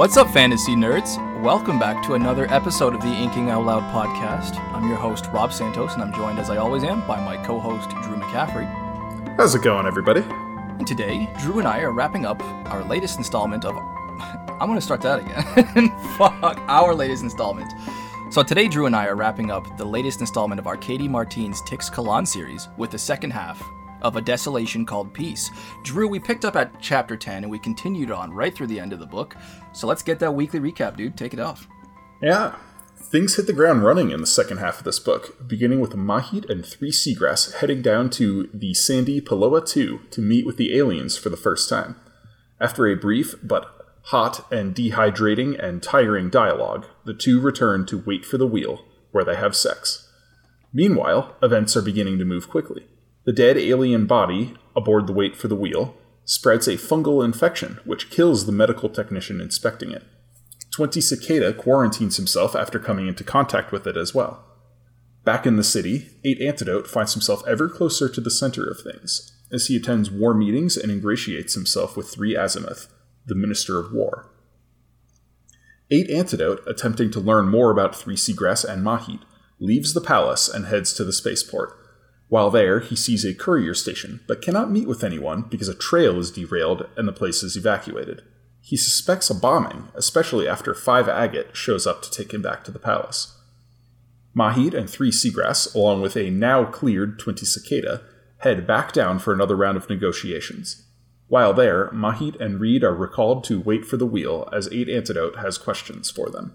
What's up, fantasy nerds? Welcome back to another episode of the Inking Out Loud podcast. I'm your host, Rob Santos, and I'm joined, as I always am, by my co host, Drew McCaffrey. How's it going, everybody? And today, Drew and I are wrapping up our latest installment of. I'm going to start that again. Fuck, our latest installment. So today, Drew and I are wrapping up the latest installment of Arkady Martine's Teixcalaan series with the second half of A Desolation Called Peace. Drew, we picked up at chapter 10 and we continued on right through the end of the book. So let's get that weekly recap, dude. Take it off. Yeah. Things hit the ground running in the second half of this book, beginning with Mahit and three Seagrass heading down to the sandy Peloa 2 to meet with the aliens for the first time. After a brief but hot and dehydrating and tiring dialogue, the two return to Weight for the Wheel, where they have sex. Meanwhile, events are beginning to move quickly. The dead alien body aboard the Weight for the Wheel spreads a fungal infection, which kills the medical technician inspecting it. 20 Cicada quarantines himself after coming into contact with it as well. Back in the city, 8 Antidote finds himself ever closer to the center of things, as he attends war meetings and ingratiates himself with 3 Azimuth, the Minister of War. 8 Antidote, attempting to learn more about 3 Seagrass and Mahit, leaves the palace and heads to the spaceport, while there, he sees a courier station, but cannot meet with anyone because a trail is derailed and the place is evacuated. He suspects a bombing, especially after Five Agate shows up to take him back to the palace. Mahit and three Seagrass, along with a now cleared 20 Cicada, head back down for another round of negotiations. While there, Mahit and Reed are recalled to weight for the wheel as 8 Antidote has questions for them.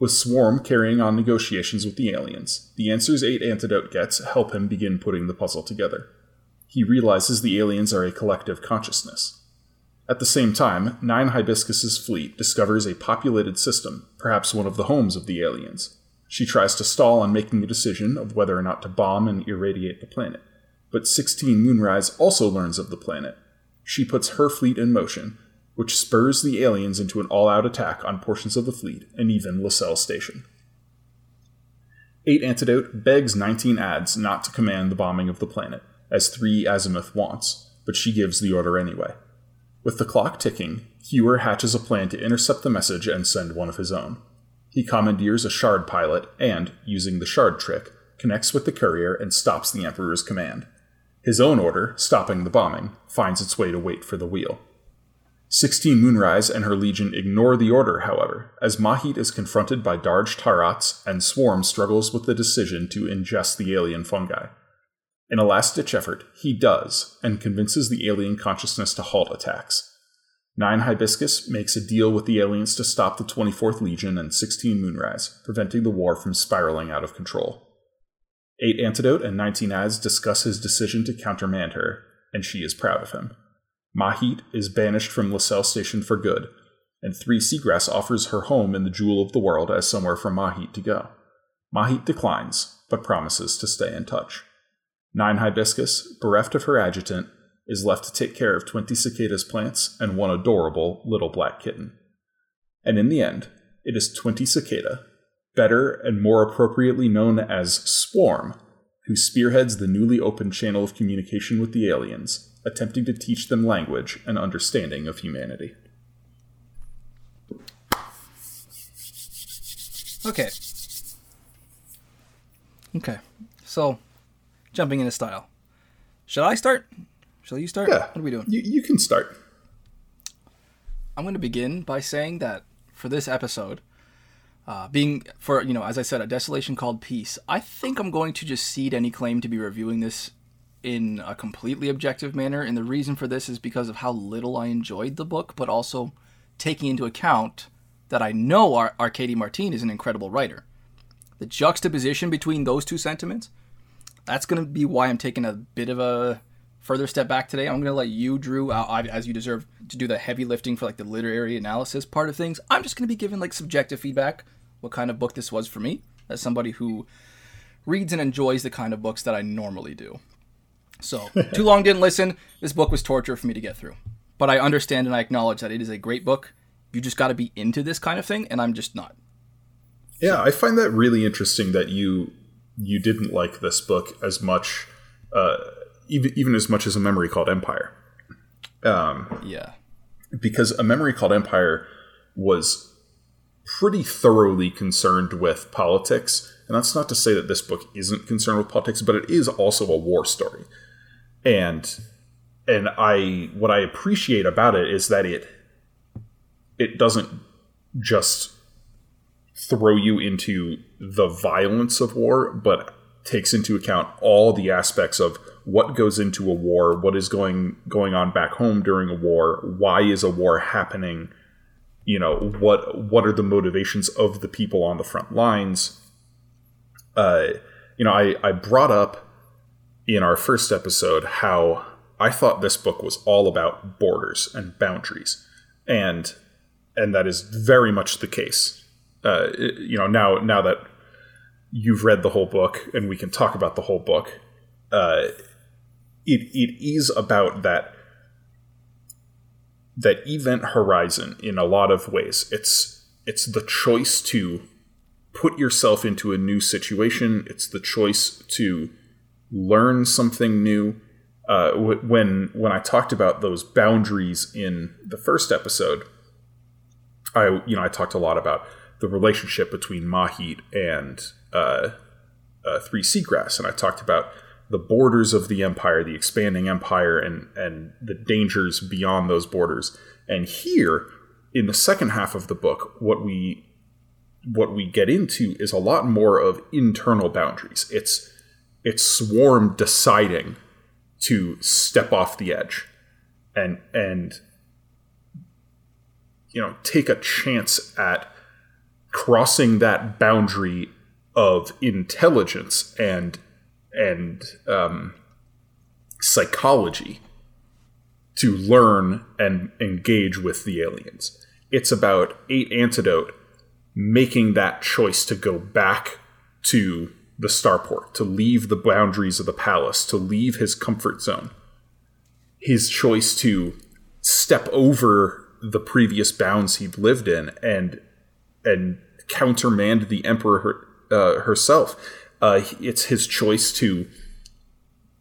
With Swarm carrying on negotiations with the aliens, the answers 8 Antidote gets help him begin putting the puzzle together. He realizes the aliens are a collective consciousness. At the same time, Nine Hibiscus's fleet discovers a populated system, perhaps one of the homes of the aliens. She tries to stall on making a decision of whether or not to bomb and irradiate the planet, but 16 Moonrise also learns of the planet. She puts her fleet in motion, which spurs the aliens into an all out attack on portions of the fleet and even Lsel Station. 8 Antidote begs 19 Adze not to command the bombing of the planet, as 3 Azimuth wants, but she gives the order anyway. With the clock ticking, Hewer hatches a plan to intercept the message and send one of his own. He commandeers a shard pilot and, using the shard trick, connects with the courier and stops the Emperor's command. His own order, stopping the bombing, finds its way to weight for the wheel. 16 Moonrise and her legion ignore the order, however, as Mahit is confronted by Darj Tarats and Swarm struggles with the decision to ingest the alien fungi. In a last ditch effort, he does, and convinces the alien consciousness to halt attacks. Nine Hibiscus makes a deal with the aliens to stop the 24th Legion and 16 Moonrise, preventing the war from spiraling out of control. 8 Antidote and 19 Adze discuss his decision to countermand her, and she is proud of him. Mahit is banished from Lsel Station for good, and Three Seagrass offers her home in the Jewel of the World as somewhere for Mahit to go. Mahit declines, but promises to stay in touch. Nine Hibiscus, bereft of her adjutant, is left to take care of 20 cicadas plants and one adorable little black kitten. And in the end, it is 20 cicada, better and more appropriately known as Swarm, who spearheads the newly opened channel of communication with the aliens attempting to teach them language and understanding of humanity. Okay. Okay. So, jumping into style. Should I start? Shall you start? Yeah. What are we doing? You, you can start. I'm going to begin by saying that for this episode, uh, being for you know, as I said, a desolation called peace. I think I'm going to just cede any claim to be reviewing this in a completely objective manner. And the reason for this is because of how little I enjoyed the book, but also taking into account that I know Ar- Arkady Martine is an incredible writer. The juxtaposition between those two sentiments, that's going to be why I'm taking a bit of a further step back today. I'm going to let you, Drew, uh, as you deserve, to do the heavy lifting for like the literary analysis part of things. I'm just going to be giving like subjective feedback, what kind of book this was for me, as somebody who reads and enjoys the kind of books that I normally do. So, too long didn't listen. This book was torture for me to get through. But I understand and I acknowledge that it is a great book. You just got to be into this kind of thing, and I'm just not. Yeah, I find that really interesting that you you didn't like this book as much, uh, even even as much as a memory called Empire. Um, yeah, because a memory called Empire was pretty thoroughly concerned with politics. And that's not to say that this book isn't concerned with politics, but it is also a war story. And and I what I appreciate about it is that it it doesn't just throw you into the violence of war, but takes into account all the aspects of what goes into a war, what is going going on back home during a war, why is a war happening, you know, what what are the motivations of the people on the front lines. Uh, you know, I, I brought up in our first episode how I thought this book was all about borders and boundaries. And and that is very much the case. Uh, you know, now now that you've read the whole book and we can talk about the whole book, uh, it it is about that that event horizon in a lot of ways. It's it's the choice to put yourself into a new situation. It's the choice to learn something new. Uh, when when I talked about those boundaries in the first episode, I you know I talked a lot about the relationship between Mahit and uh, uh, Three Seagrass, and I talked about the borders of the empire, the expanding empire, and and the dangers beyond those borders. And here, in the second half of the book, what we what we get into is a lot more of internal boundaries. It's it's Swarm deciding to step off the edge and and you know take a chance at crossing that boundary of intelligence and and um, psychology to learn and engage with the aliens. It's about eight antidote making that choice to go back to the starport, to leave the boundaries of the palace, to leave his comfort zone. His choice to step over the previous bounds he'd lived in and and countermand the emperor uh, herself. Uh, it's his choice to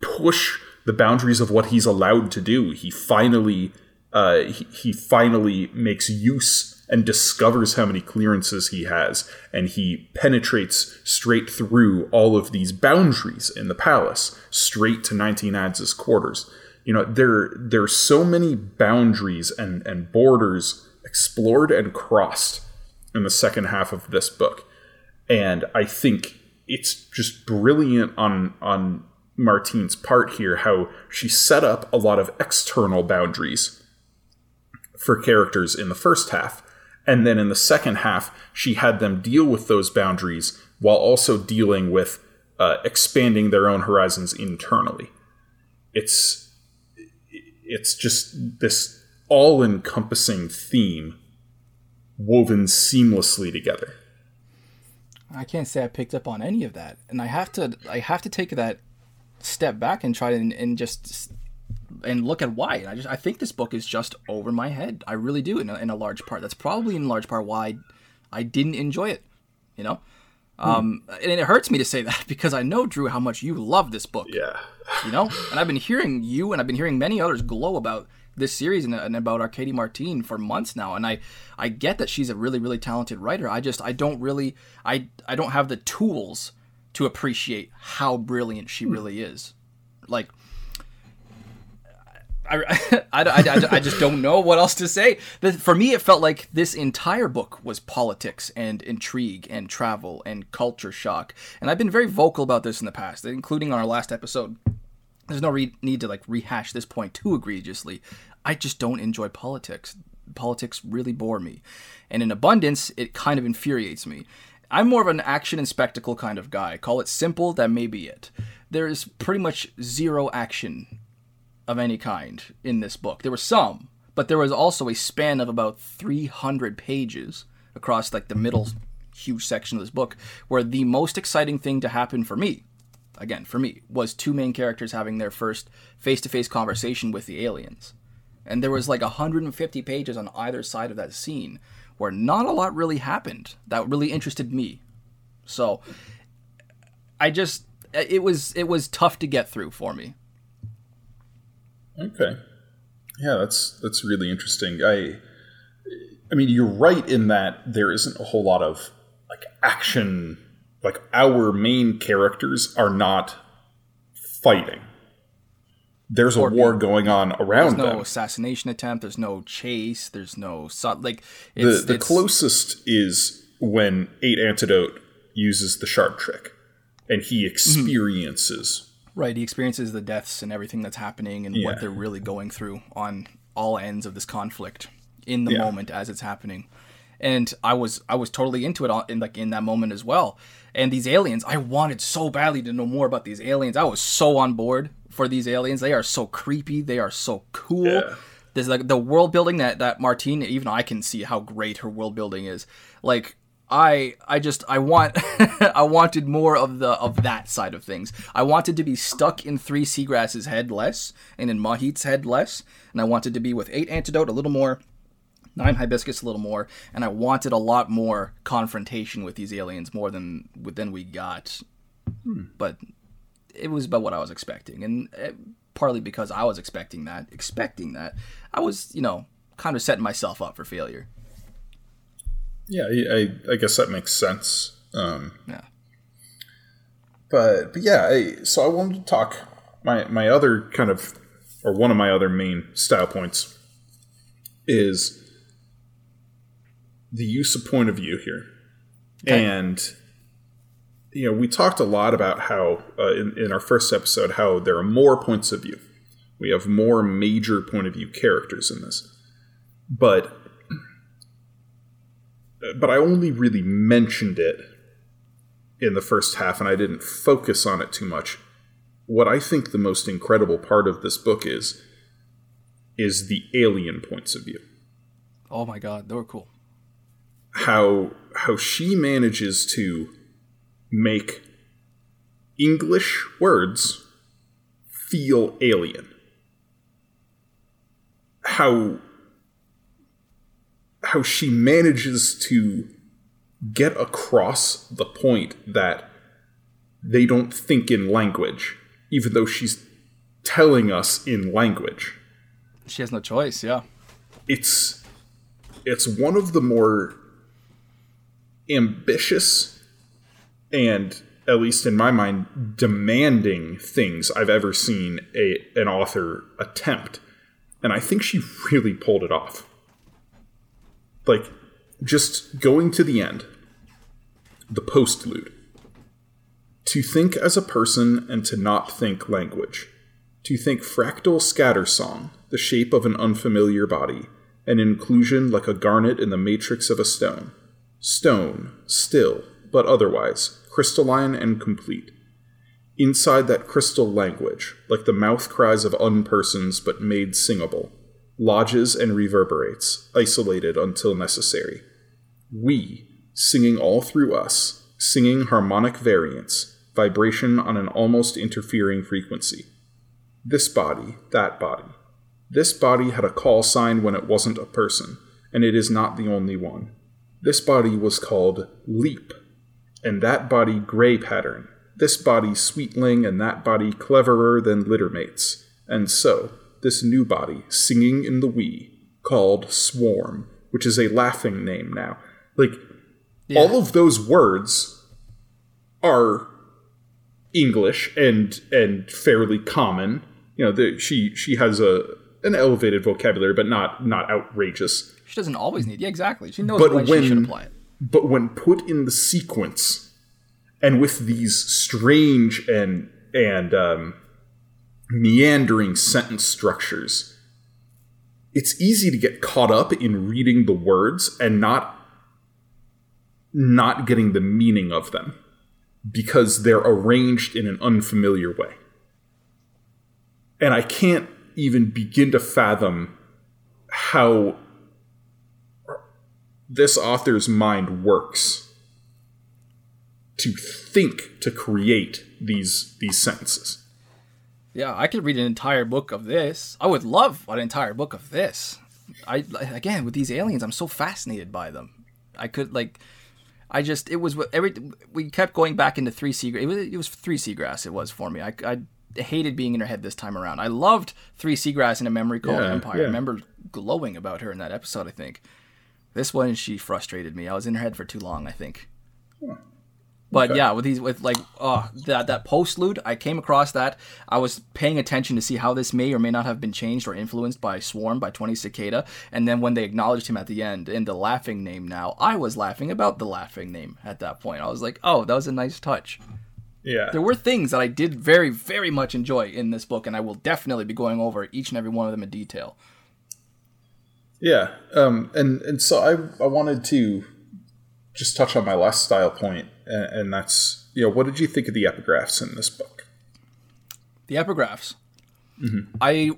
push the boundaries of what he's allowed to do. He finally uh, he, he finally makes use and discovers how many clearances he has, and he penetrates straight through all of these boundaries in the palace, straight to 19 Adze' quarters. You know, there there are so many boundaries and, and borders explored and crossed in the second half of this book. And I think it's just brilliant on on Martine's part here how she set up a lot of external boundaries for characters in the first half. And then in the second half, she had them deal with those boundaries while also dealing with uh, expanding their own horizons internally. It's it's just this all-encompassing theme woven seamlessly together. I can't say I picked up on any of that, and I have to I have to take that step back and try to and, just and look at why. And I just I think this book is just over my head. I really do in a, in a large part. That's probably in large part why I didn't enjoy it. You know, hmm. um, and it hurts me to say that because I know Drew how much you love this book. Yeah, you know, and I've been hearing you and I've been hearing many others glow about this series and, and about Arkady Martine for months now, and I I get that she's a really really talented writer. I just I don't really I I don't have the tools to appreciate how brilliant she hmm. really is. Like I, I, I, I, just don't know what else to say. For me, it felt like this entire book was politics and intrigue and travel and culture shock. And I've been very vocal about this in the past, including on our last episode. There's no re- need to like rehash this point too egregiously. I just don't enjoy politics. Politics really bore me. And in abundance, it kind of infuriates me. I'm more of an action and spectacle kind of guy. Call it simple, that may be it. There is pretty much zero action of any kind in this book. There was some, but there was also a span of about 300 pages across like the middle huge section of this book where the most exciting thing to happen for me again for me was two main characters having their first face-to-face conversation with the aliens. And there was like 150 pages on either side of that scene where not a lot really happened that really interested me. So i just it was it was tough to get through for me Okay. Yeah, that's that's really interesting. I I mean, you're right in that there isn't a whole lot of like action. Like our main characters are not fighting. There's a Or war going on around them. There's no them. assassination attempt. There's no chase. There's no like The it's, the closest is when Eight Antidote uses the shard trick, and he Mm-hmm. experiences. Right. He experiences the deaths and everything that's happening and Yeah. what they're really going through on all ends of this conflict in the Yeah. moment as it's happening. And I was I was totally into it all in like in that moment as well. And these aliens, I wanted so badly to know more about these aliens. I was so on board for these aliens. They are so creepy. They are so cool. Yeah. There's like the world building that that Martine, even I can see how great her world building is. Like I I just I want I wanted more of the of that side of things. I wanted to be stuck in three seagrasses head less and in Mahit's head less, and I wanted to be with eight antidote a little more, nine hibiscus a little more, and I wanted a lot more confrontation with these aliens more than than we got. But it was about what I was expecting, and uh, partly because I was expecting that, expecting that, I was you know kind of setting myself up for failure. Yeah, I, I, I guess that makes sense. Um, Yeah. but but yeah, I, so I wanted to talk my my other kind of or one of my other main style points is the use of point of view here, and you know we talked a lot about how uh, in in our first episode how there are more points of view. We have more major point of view characters in this, but but I only really mentioned it in the first half and I didn't focus on it too much. What I think the most incredible part of this book is is the alien points of view. Oh my god, they were cool. How how she manages to make English words feel alien. How how she manages to get across the point that they don't think in language, even though she's telling us in language. She has no choice. Yeah. It's it's one of the more ambitious and at least in my mind demanding things I've ever seen a an author attempt. And I think she really pulled it off. Like just going to the end. The postlude. To think as a person and to not think language. To think fractal scatter song, the shape of an unfamiliar body, an inclusion like a garnet in the matrix of a stone. Stone, still, but otherwise, crystalline and complete. Inside that crystal language, like the mouth cries of unpersons but made singable, lodges and reverberates, isolated until necessary. We, singing all through us, singing harmonic variants, vibration on an almost interfering frequency. This body, that body. This body had a call sign when it wasn't a person, and it is not the only one. This body was called Leap, and that body Gray Pattern. This body Sweetling, and that body cleverer than littermates. And so, this new body, singing in the we, called Swarm, which is a laughing name now. Like, all of those words are English and and fairly common. You know, the, she she has a an elevated vocabulary, but not not outrageous. She doesn't always need. Yeah, exactly. She knows But when, she should apply it. But when put in the sequence, and with these strange and and um, meandering sentence structures, it's easy to get caught up in reading the words and not not getting the meaning of them because they're arranged in an unfamiliar way. And I can't even begin to fathom how this author's mind works to think to create these these sentences. Yeah, I could read an entire book of this. I would love an entire book of this. I again with these aliens, I'm so fascinated by them. I could like, I just it was what- every we kept going back into three seagrass. It was it was three seagrass. It was for me. I, I hated being in her head this time around. I loved three seagrass in a memory called Yeah, Empire. yeah. I remember glowing about her in that episode. I think This one she frustrated me. I was in her head for too long, I think. But Okay. yeah, with these with like uh that that postlude, I came across that. I was paying attention to see how this may or may not have been changed or influenced by Swarm by 20 Cicada. And then when they acknowledged him at the end in the laughing name now, I was laughing about the laughing name at that point. I was like, oh, that was a nice touch. Yeah. There were things that I did very, very much enjoy in this book, and I will definitely be going over each and every one of them in detail. Yeah, um, and and so I I wanted to just touch on my last style point, and, and that's you know what did you think of the epigraphs in this book? The epigraphs. I.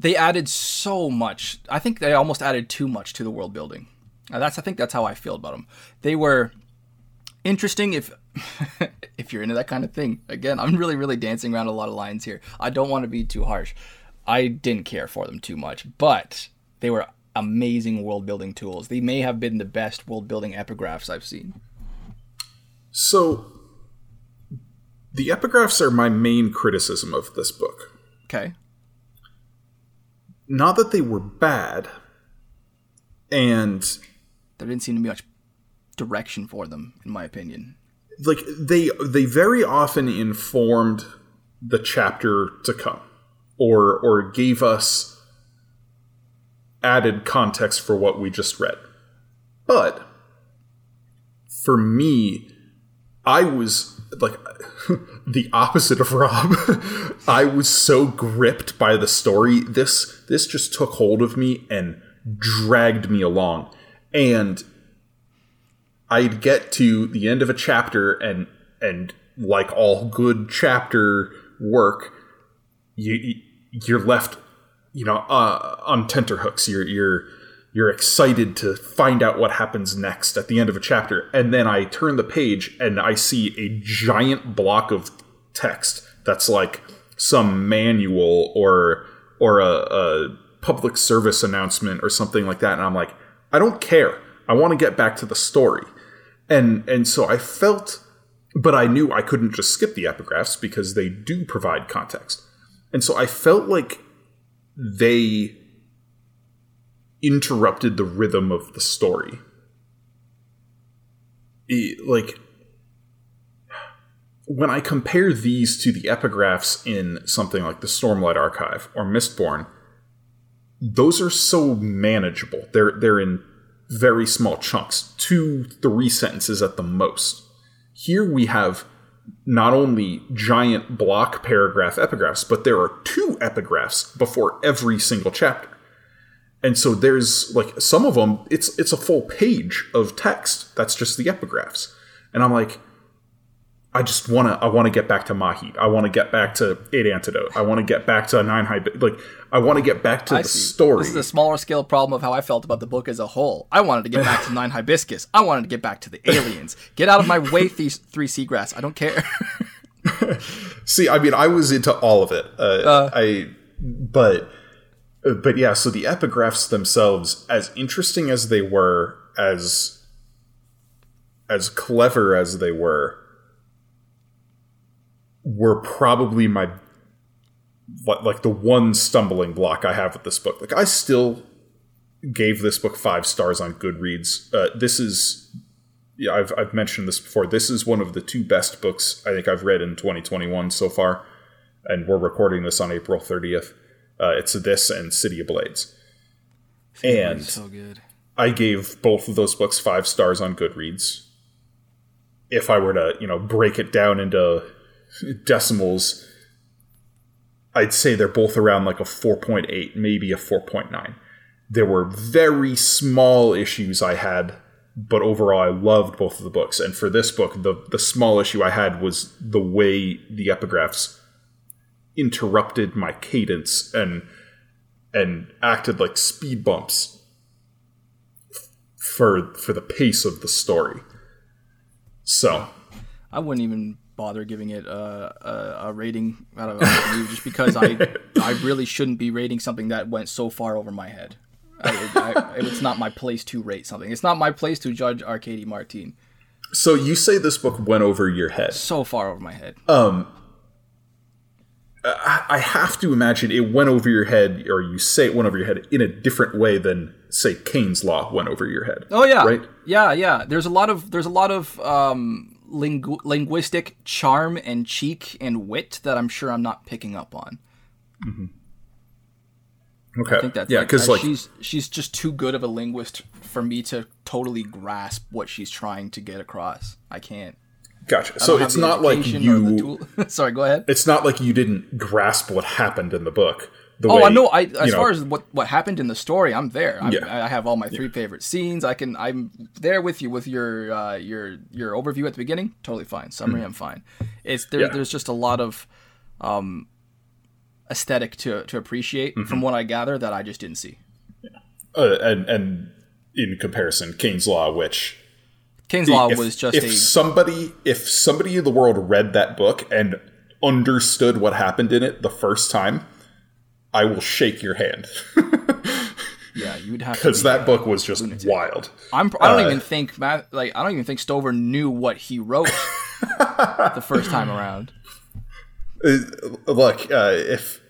They added so much. I think they almost added too much to the world building. Uh, that's I think that's how I feel about them. They were interesting if if you're into that kind of thing. Again, I'm really really dancing around a lot of lines here. I don't want to be too harsh. I didn't care for them too much, but they were amazing world building tools. They may have been the best world building epigraphs I've seen. So the epigraphs are my main criticism of this book. Okay. Not that they were bad, and There didn't seem to be much direction for them, in my opinion. like they they very often informed the chapter to come or or gave us added context for what we just read. But for me i was like the opposite of rob. I was so gripped by the story this this just took hold of me and dragged me along. And I'd get to the end of a chapter and and like all good chapter work, you you're left, you know, uh, on tenterhooks. You're you're you're excited to find out what happens next at the end of a chapter, and then I turn the page and I see a giant block of text that's like some manual or or a, a public service announcement or something like that, and I'm like, I don't care. I want to get back to the story and and so I felt, but I knew I couldn't just skip the epigraphs because they do provide context, and so I felt like they interrupted the rhythm of the story. E- like when I compare these to the epigraphs in something like the Stormlight Archive or Mistborn, those are so manageable. They're they're in very small chunks, two, three sentences at the most. Here we have not only giant block paragraph epigraphs, but there are two epigraphs before every single chapter. And so there's like some of them, it's it's a full page of text. That's just the epigraphs. And I'm like, I just wanna I wanna get back to Mahi. I wanna get back to Eight Antidote. I wanna get back to Nine High like I wanna get back to I the see. story. This is a smaller scale problem of how I felt about the book as a whole. I wanted to get back to Nine Hibiscus. I wanted to get back to the aliens. Get out of my way, these three seagrass. I don't care. See, I mean, I was into all of it. Uh, I, but, uh, but yeah. So the epigraphs themselves, as interesting as they were, as as clever as they were, were probably my like like the one stumbling block I have with this book. Like I still gave this book five stars on Goodreads. Uh, this is yeah, I've, I've mentioned this before. This is one of the two best books I think I've read in 2021 so far, and we're recording this on April 30th. Uh, it's this and City of Blades, and so good. I gave both of those books five stars on Goodreads. If I were to, you know, break it down into decimals, I'd say they're both around like a 4.8, maybe a 4.9. There were very small issues I had, but overall I loved both of the books. And for this book, the the small issue I had was the way the epigraphs interrupted my cadence and and acted like speed bumps for for the pace of the story. So I wouldn't even bother giving it a, a, a rating out of, just because I I really shouldn't be rating something that went so far over my head. I, I, it's not my place to rate something. It's not my place to judge Arkady Martine. so you say this book went over your head. So far over my head. I I have to imagine it went over your head, or you say it went over your head in a different way than say Caine's law went over your head. Oh yeah, right. Yeah, yeah. There's a lot of there's a lot of um, lingu- linguistic charm and cheek and wit that I'm sure I'm not picking up on. Okay. I think that's yeah, because uh, like she's she's just too good of a linguist for me to totally grasp what she's trying to get across. I can't. gotcha. I So it's not like education or the you. Sorry, go ahead. It's not like you didn't grasp what happened in the book. The Oh, way, I know. I as know, far as what what happened in the story, I'm there. I'm, Yeah. I have all my three favorite scenes. I can. I'm there with you with your uh, your your overview at the beginning. Totally fine. Summary, I'm fine. It's there. Yeah. There's just a lot of um, aesthetic to to appreciate Mm-hmm. from what I gather that I just didn't see. uh, and and in comparison, Caine's law, which Caine's Law if, was just if a somebody if somebody in the world read that book and understood what happened in it the first time, I will shake your hand yeah. You would have to because that book was just wild. I'm. I don't uh, even think Matt. Like I don't even think Stover knew what he wrote the first time around. Uh, Look, uh, if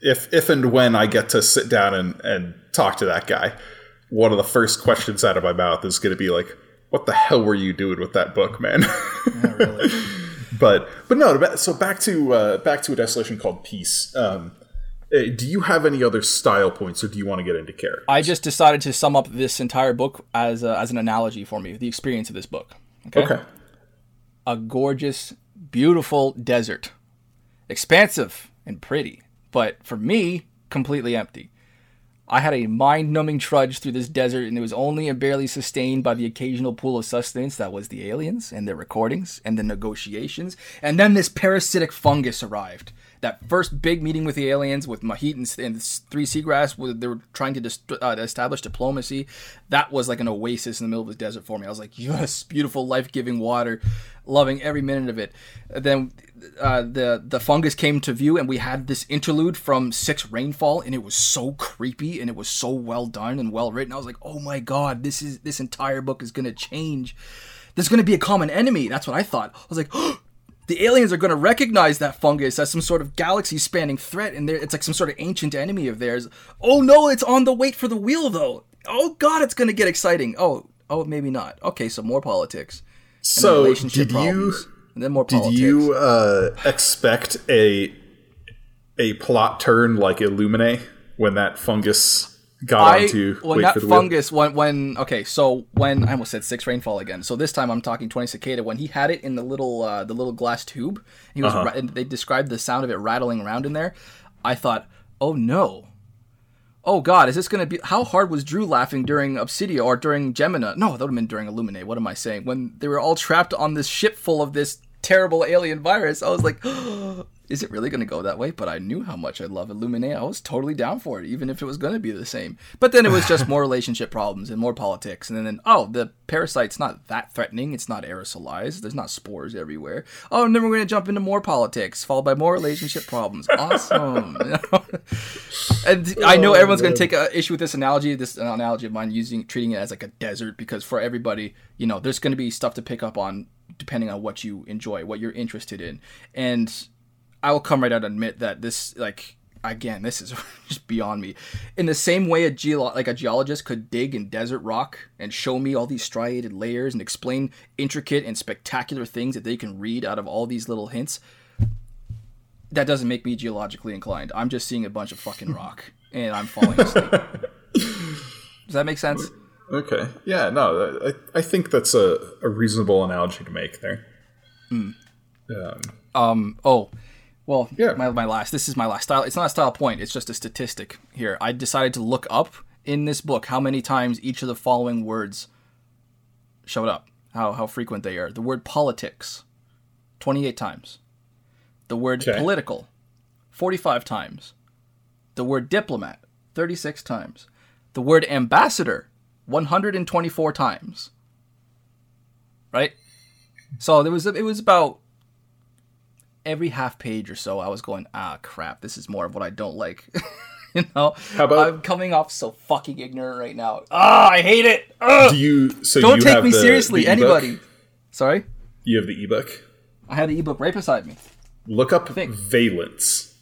if if and when I get to sit down and and talk to that guy, one of the first questions out of my mouth is going to be like, "What the hell were you doing with that book, man?" Yeah, really. but but no. So back to uh, back to a desolation called peace. Um, Uh, do you have any other style points, or do you want to get into character? I just decided to sum up this entire book as a, as an analogy for me, the experience of this book. Okay. Okay. A gorgeous, beautiful desert, expansive and pretty, but for me, completely empty. I had a mind-numbing trudge through this desert, and it was only and barely sustained by the occasional pool of sustenance that was the aliens and their recordings and the negotiations. And then this parasitic fungus arrived. That first big meeting with the aliens, with Mahit and, and Three Seagrass, where they were trying to dist- uh, establish diplomacy. That was like an oasis in the middle of the desert for me. I was like, yes, beautiful, life-giving water, loving every minute of it. Then uh, the the fungus came to view, and we had this interlude from Six Rainfall, and it was so creepy, and it was so well done and well written. I was like, oh my god, this is this entire book is gonna change. There's gonna be a common enemy. That's what I thought. I was like. The aliens are going to recognize that fungus as some sort of galaxy-spanning threat, and it's like some sort of ancient enemy of theirs. Oh no, it's on the weight for the wheel, though. Oh god, it's going to get exciting. Oh, oh, maybe not. Okay, so more politics. So relationship did you and then more did politics. you uh, expect a a plot turn like Illuminae when that fungus got I onto when Wait that fungus when when okay so when I almost said six rainfall again. So this time I'm talking twenty cicada. When he had it in the little uh, the little glass tube he was Uh-huh. and they described the sound of it rattling around in there. I thought oh no. Oh god is this gonna be how hard was Drew laughing during Obsidio or during Gemina no that would have been during Illuminae. What am I saying? When they were all trapped on this ship full of this terrible alien virus I was like is it really going to go that way? But I knew how much I love Illuminae. I was totally down for it, even if it was going to be the same. But then it was just more relationship problems and more politics. And then, oh, the parasite's not that threatening. It's not aerosolized. There's not spores everywhere. Oh, and then we're going to jump into more politics, followed by more relationship problems. Awesome. And I know oh, everyone's going to take a issue with this analogy, this analogy of mine using treating it as like a desert, because for everybody, you know, there's going to be stuff to pick up on depending on what you enjoy, what you're interested in. And I will come right out and admit that this, like, again, this is just beyond me. In the same way, a geolo- like a geologist could dig in desert rock and show me all these striated layers and explain intricate and spectacular things that they can read out of all these little hints. That doesn't make me geologically inclined. I'm just seeing a bunch of fucking rock and I'm falling asleep. Does that make sense? Okay. Yeah, no, I, I think that's a, a reasonable analogy to make there. Um, Um. Oh, well. Yeah. My, my last. This is my last style. It's not a style point. It's just a statistic here. I decided to look up in this book how many times each of the following words showed up. How how frequent they are. The word politics, twenty eight times. The word Okay. political, forty five times. The word diplomat, thirty six times. The word ambassador, one hundred and twenty four times. Right. So there was it was about every half page or so, I was going, ah, crap, this is more of what I don't like. you know, How about- I'm coming off so fucking ignorant right now. Ah, I hate it. Ugh! do you so Don't you take have me the- seriously, the anybody. Sorry, You have the ebook. I had an ebook right beside me. Look up Think. valence.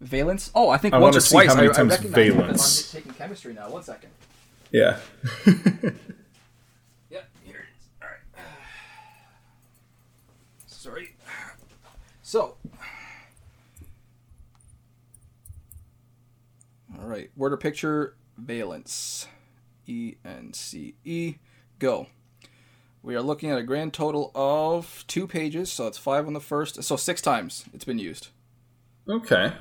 Valence. Oh, I think I once wanna or see twice. how many I, I times recognize valence. I'm taking chemistry now. One second. Yeah. Yeah, here it is. All right. Sorry. So. All right. Word or picture valence. E N C E. Go. We are looking at a grand total of two pages, so it's five on the first. So six times it's been used. Okay.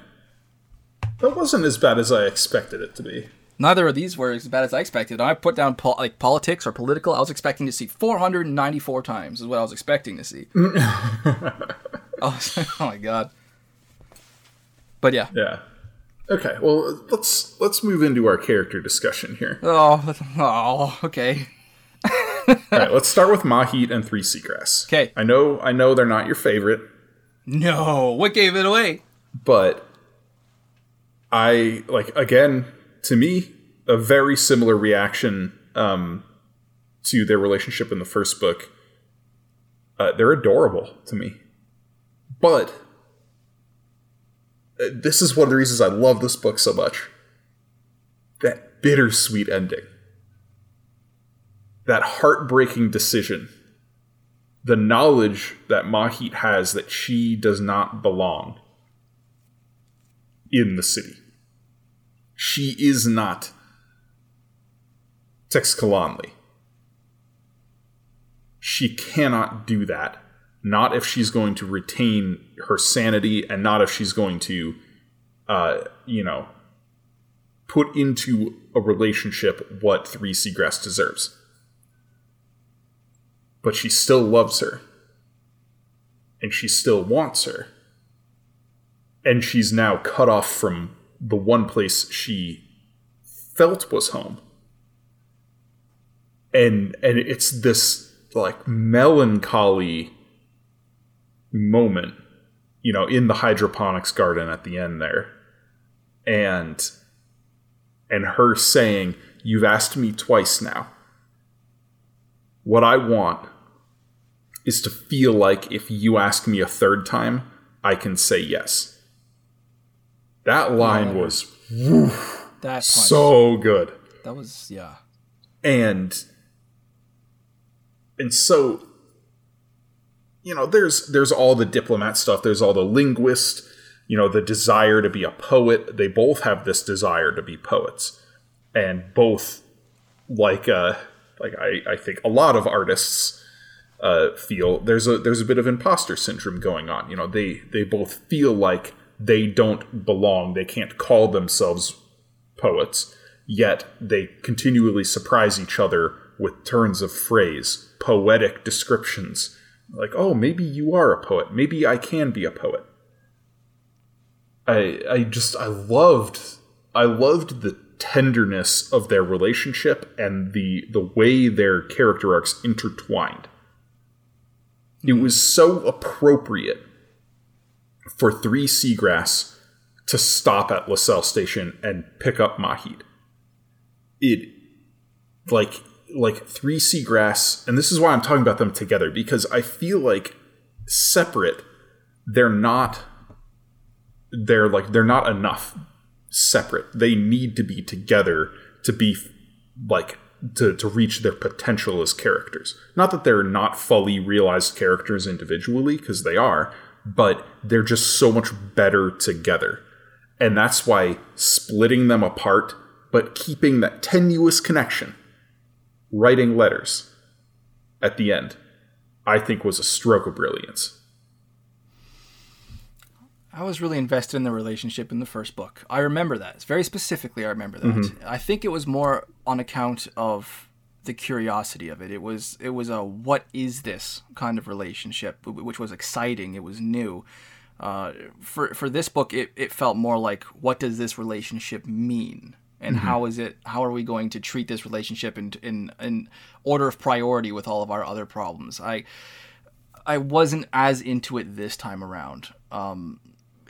That wasn't as bad as I expected it to be. Neither of these were as bad as I expected. I put down pol- like politics or political. I was expecting to see 494 times. Is what I was expecting to see. oh, oh my god. But yeah. Yeah. Okay. Well, let's let's move into our character discussion here. Oh, oh, okay. All right. Let's start with Mahit and Three Seagrass. Okay. I know. I know they're not your favorite, No, what gave it away? but I like again to me a very similar reaction um, to their relationship in the first book. Uh, they're adorable to me, but uh, this is one of the reasons I love this book so much. That bittersweet ending, that heartbreaking decision, the knowledge that Mahit has that she does not belong in the city. She is not Teixcalaanli. She cannot do that. Not if she's going to retain her sanity and not if she's going to, uh, you know, put into a relationship what Three Seagrass deserves. But she still loves her. And she still wants her and she's now cut off from the one place she felt was home and and it's this like melancholy moment you know in the hydroponics garden at the end there and and her saying you've asked me twice now what i want is to feel like if you ask me a third time i can say yes that line Yeah. was That punch. so good that was yeah. and and so you know there's there's all the diplomat stuff there's all the linguist you know the desire to be a poet they both have this desire to be poets and both like uh like i i think a lot of artists uh, feel there's a there's a bit of imposter syndrome going on. You know, they they both feel like they don't belong. They can't call themselves poets, yet they continually surprise each other with turns of phrase, poetic descriptions. Like, oh, maybe you are a poet. Maybe I can be a poet. I I just I loved I loved the tenderness of their relationship and the the way their character arcs intertwined. It was so appropriate for three seagrass to stop at Lsel Station and pick up Mahit. It like like three seagrass, and this is why I'm talking about them together because I feel like separate, they're not they're like they're not enough separate. They need to be together to be like to, to reach their potential as characters. Not that they're not fully realized characters individually, because they are, but they're just so much better together. And that's why splitting them apart, but keeping that tenuous connection, writing letters at the end, I think was a stroke of brilliance. I was really invested in the relationship in the first book. I remember that. Very specifically, I remember that. I think it was more on account of the curiosity of it. It was it was a what is this kind of relationship, which was exciting. It was new. Uh, for for this book, it, it felt more like what does this relationship mean, and mm-hmm. how is it? How are we going to treat this relationship in in in order of priority with all of our other problems? I I wasn't as into it this time around. Um,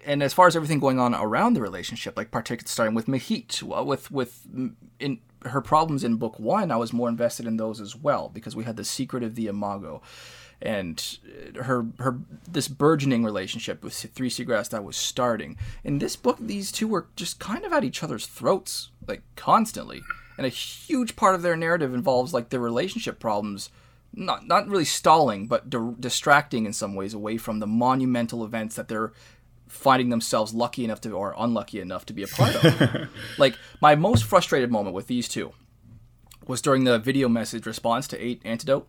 and as far as everything going on around the relationship, like particularly starting with Mahit, uh, with with mm, in her problems in book one, I was more invested in those as well because we had the secret of the Imago, and uh, her her this burgeoning relationship with Three Seagrass that was starting. In this book, these two were just kind of at each other's throats, like constantly, and a huge part of their narrative involves like their relationship problems not not really stalling, but di- distracting in some ways away from the monumental events that they're finding themselves lucky enough to or unlucky enough to be a part of. like my most frustrated moment with these two was during the video message response to Eight Antidote.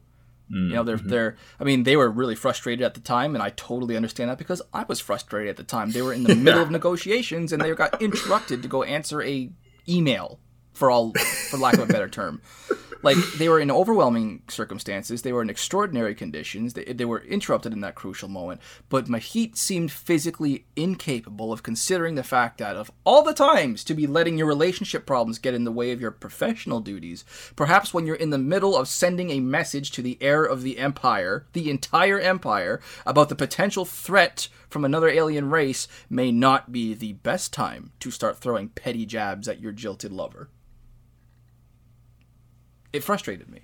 Mm, you know, they're mm-hmm. they're. I mean, they were really frustrated at the time, and I totally understand that because I was frustrated at the time. They were in the middle of negotiations, and they got interrupted to go answer a email for all, for lack of a better term like they were in overwhelming circumstances. They were in extraordinary conditions. They, they were interrupted in that crucial moment. But mahit seemed physically incapable of considering the fact that of all the times to be letting your relationship problems get in the way of your professional duties perhaps when you're in the middle of sending a message to the heir of the empire the entire empire about the potential threat from another alien race may not be the best time to start throwing petty jabs at your jilted lover it frustrated me.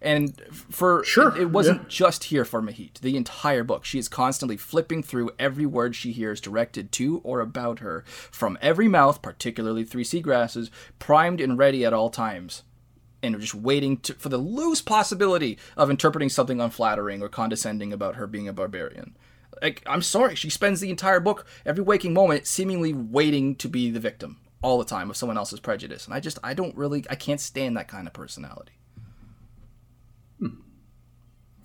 And for sure, it, it wasn't yeah. just here for Mahit. The entire book, she is constantly flipping through every word she hears directed to or about her from every mouth, particularly three seagrasses, primed and ready at all times, and just waiting to, for the loose possibility of interpreting something unflattering or condescending about her being a barbarian. Like, I'm sorry, she spends the entire book, every waking moment, seemingly waiting to be the victim all the time of someone else's prejudice, and I just I don't really I can't stand that kind of personality. Hmm.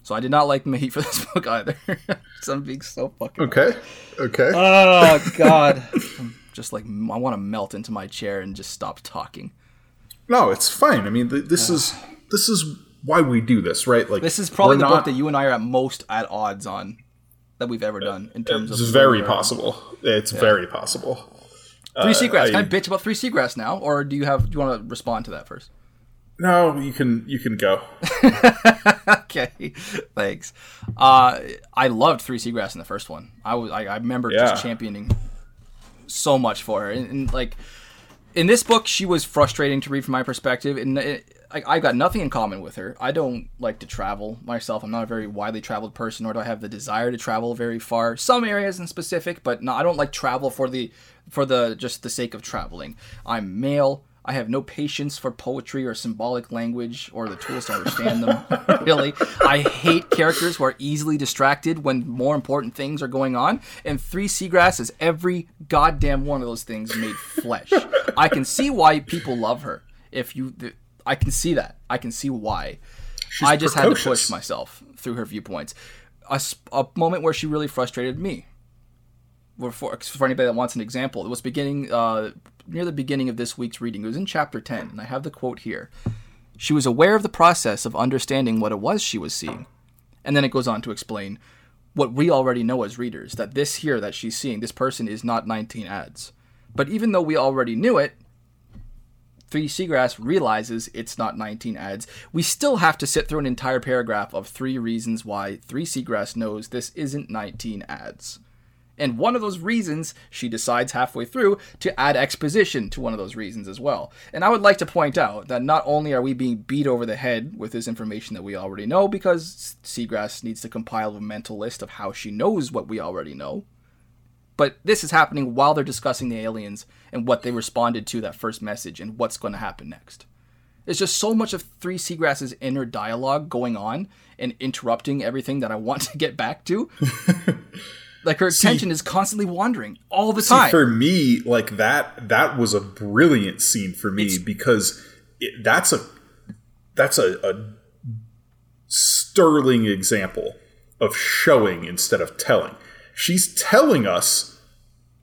So I did not like Mahit for this book either. so I'm being so fucking okay. Okay. Oh god, I'm just like I want to melt into my chair and just stop talking. No, it's fine. I mean, th- this is this is why we do this, right? Like this is probably the not... book that you and I are at most at odds on that we've ever done in terms it's of. It's very possible. It's yeah. very possible. Three uh, Seagrass. I, Can I bitch about Three Seagrass now, or do you have? Do you want to respond to that first? No, you can. You can go. okay, thanks. Uh, I loved Three Seagrass in the first one. I was. I, I remember yeah. just championing so much for her, and, and, like in this book, she was frustrating to read from my perspective, and it, I, I got nothing in common with her. I don't like to travel myself. I'm not a very widely traveled person, nor do I have the desire to travel very far. Some areas in specific, but no, I don't like travel for the for the just the sake of traveling. I'm male. I have no patience for poetry or symbolic language or the tools to understand them. really, I hate characters who are easily distracted when more important things are going on. And Three Seagrass is every goddamn one of those things made flesh. I can see why people love her. If you, I can see that. I can see why. She's I just precocious. had to push myself through her viewpoints. A, a moment where she really frustrated me for, for anybody that wants an example, it was beginning uh, near the beginning of this week's reading. It was in chapter 10, and I have the quote here. She was aware of the process of understanding what it was she was seeing. And then it goes on to explain what we already know as readers that this here that she's seeing, this person is not 19 Adze. But even though we already knew it, Three Seagrass realizes it's not 19 Adze. We still have to sit through an entire paragraph of three reasons why Three Seagrass knows this isn't 19 Adze. And one of those reasons, she decides halfway through to add exposition to one of those reasons as well. And I would like to point out that not only are we being beat over the head with this information that we already know, because Seagrass needs to compile a mental list of how she knows what we already know, but this is happening while they're discussing the aliens and what they responded to that first message and what's going to happen next. There's just so much of Three Seagrass's inner dialogue going on and interrupting everything that I want to get back to. Like her attention see, is constantly wandering all the time. For me, like that that was a brilliant scene for me it's, because it, that's a that's a, a sterling example of showing instead of telling. She's telling us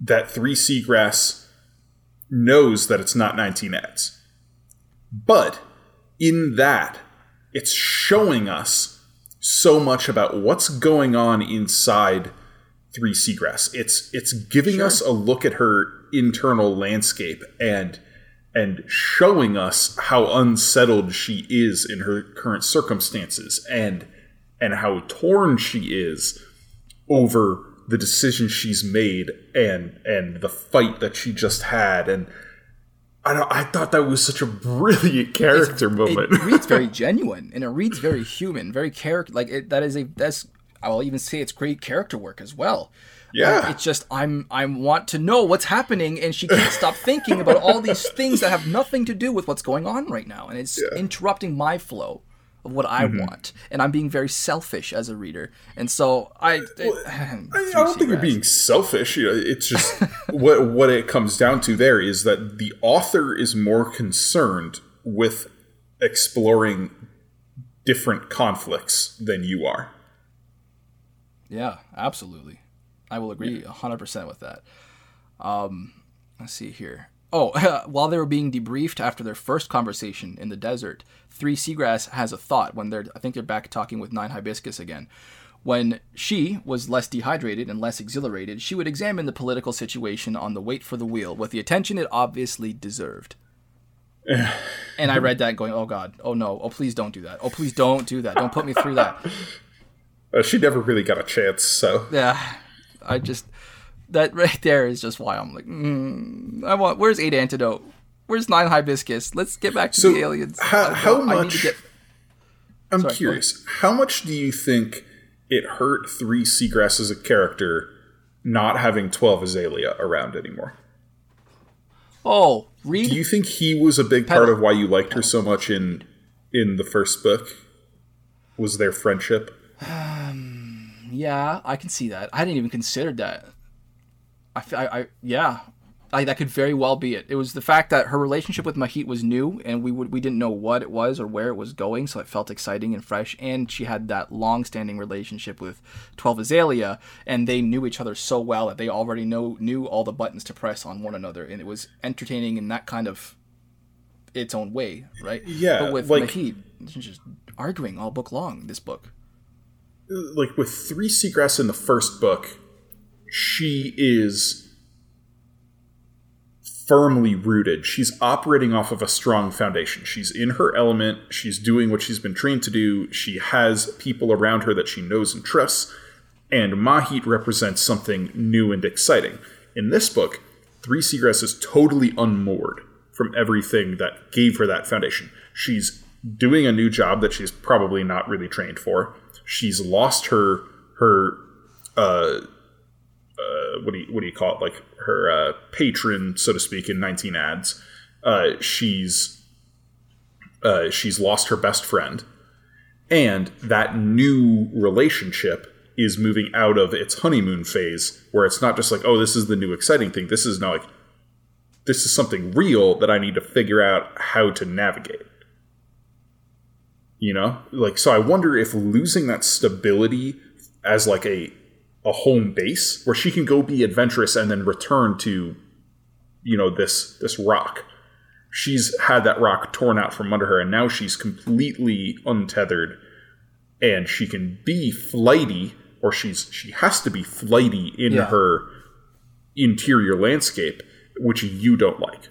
that Three Seagrass knows that it's not 19 Adze. But in that, it's showing us so much about what's going on inside three seagrass. It's it's giving sure. us a look at her internal landscape and and showing us how unsettled she is in her current circumstances and and how torn she is over the decision she's made and and the fight that she just had and I don't, I thought that was such a brilliant character moment. It reads very genuine and it reads very human, very character. Like it, that is a that's I will even say it's great character work as well. Yeah, like, it's just I'm I want to know what's happening, and she can't stop thinking about all these things that have nothing to do with what's going on right now, and it's yeah. interrupting my flow of what I mm-hmm. want, and I'm being very selfish as a reader, and so I. Well, I, I, don't think you're being selfish. You know, it's just what what it comes down to. There is that the author is more concerned with exploring different conflicts than you are. Yeah, absolutely. I will agree yeah. 100% with that. Um, let's see here. Oh, while they were being debriefed after their first conversation in the desert, Three Seagrass has a thought when they're, I think they're back talking with Nine Hibiscus again. When she was less dehydrated and less exhilarated, she would examine the political situation on the weight for the wheel with the attention it obviously deserved. and I read that going, oh God, oh no, oh please don't do that. Oh please don't do that. Don't put me through that. Uh, she never really got a chance, so. Yeah. I just that right there is just why I'm like, mm, I want. Where's eight antidote? Where's nine hibiscus? Let's get back to so the aliens. How, how much? Get... I'm Sorry, curious. How much do you think it hurt Three Seagrass as a character not having Twelve Azalea around anymore? Oh, read. Do you think he was a big part of why you liked her so much in in the first book? Was their friendship? Um, yeah, I can see that. I hadn't even considered that. I, I, I yeah, I, that could very well be it. It was the fact that her relationship with Mahit was new, and we would we didn't know what it was or where it was going, so it felt exciting and fresh. And she had that long-standing relationship with Twelve Azalea, and they knew each other so well that they already know knew all the buttons to press on one another, and it was entertaining in that kind of its own way, right? Yeah. But with like, Mahit, just arguing all book long. This book like with three seagrass in the first book she is firmly rooted. She's operating off of a strong foundation. She's in her element. She's doing what she's been trained to do. She has people around her that she knows and trusts. And mahit represents something new and exciting. In this book three seagrass is totally unmoored from everything that gave her that foundation. She's doing a new job that she's probably not really trained for she's lost her her uh, uh, what do you what do you call it? Like her uh, patron so to speak in 19 Adze. Uh, she's uh, she's lost her best friend. And that new relationship is moving out of its honeymoon phase where it's not just like oh this is the new exciting thing. This is now like this is something real that i need to figure out how to navigate you know? Like so i wonder if losing that stability as like a a home base where she can go be adventurous and then return to you know this this rock. She's had that rock torn out from under her and now she's completely untethered and she can be flighty or she's she has to be flighty in yeah. her interior landscape which you don't like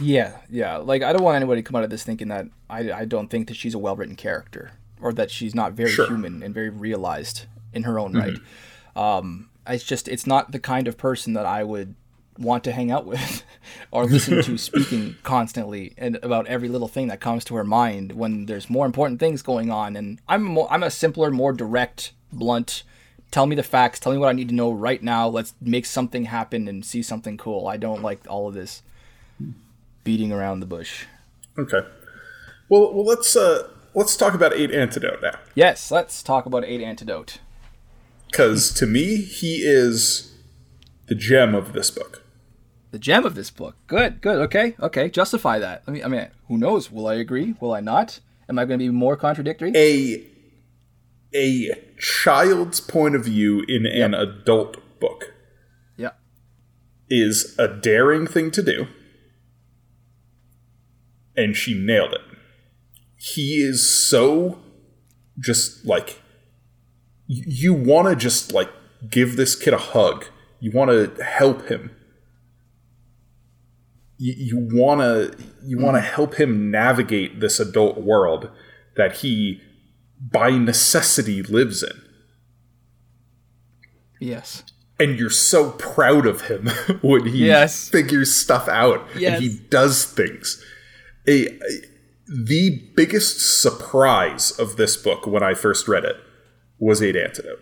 yeah, yeah. Like I don't want anybody to come out of this thinking that I, I don't think that she's a well written character or that she's not very sure. human and very realized in her own mm-hmm. right. Um, it's just it's not the kind of person that I would want to hang out with or listen to speaking constantly and about every little thing that comes to her mind when there's more important things going on and I'm more, I'm a simpler more direct blunt tell me the facts tell me what I need to know right now let's make something happen and see something cool I don't like all of this beating around the bush. Okay. Well, well, let's uh, let's talk about eight antidote now. Yes, let's talk about eight antidote. Because to me, he is the gem of this book. The gem of this book. Good, good. Okay, okay. Justify that. I mean, I mean, who knows? Will I agree? Will I not? Am I going to be more contradictory? A a child's point of view in yep. an adult book. Yeah. Is a daring thing to do and she nailed it. He is so just like you want to just like give this kid a hug. You want to help him. You want to you want to mm. help him navigate this adult world that he by necessity lives in. Yes. and you're so proud of him when he Yes. figures stuff out Yes. and he does things. A, a- the biggest surprise of this book when I first read it was Eight Antidote.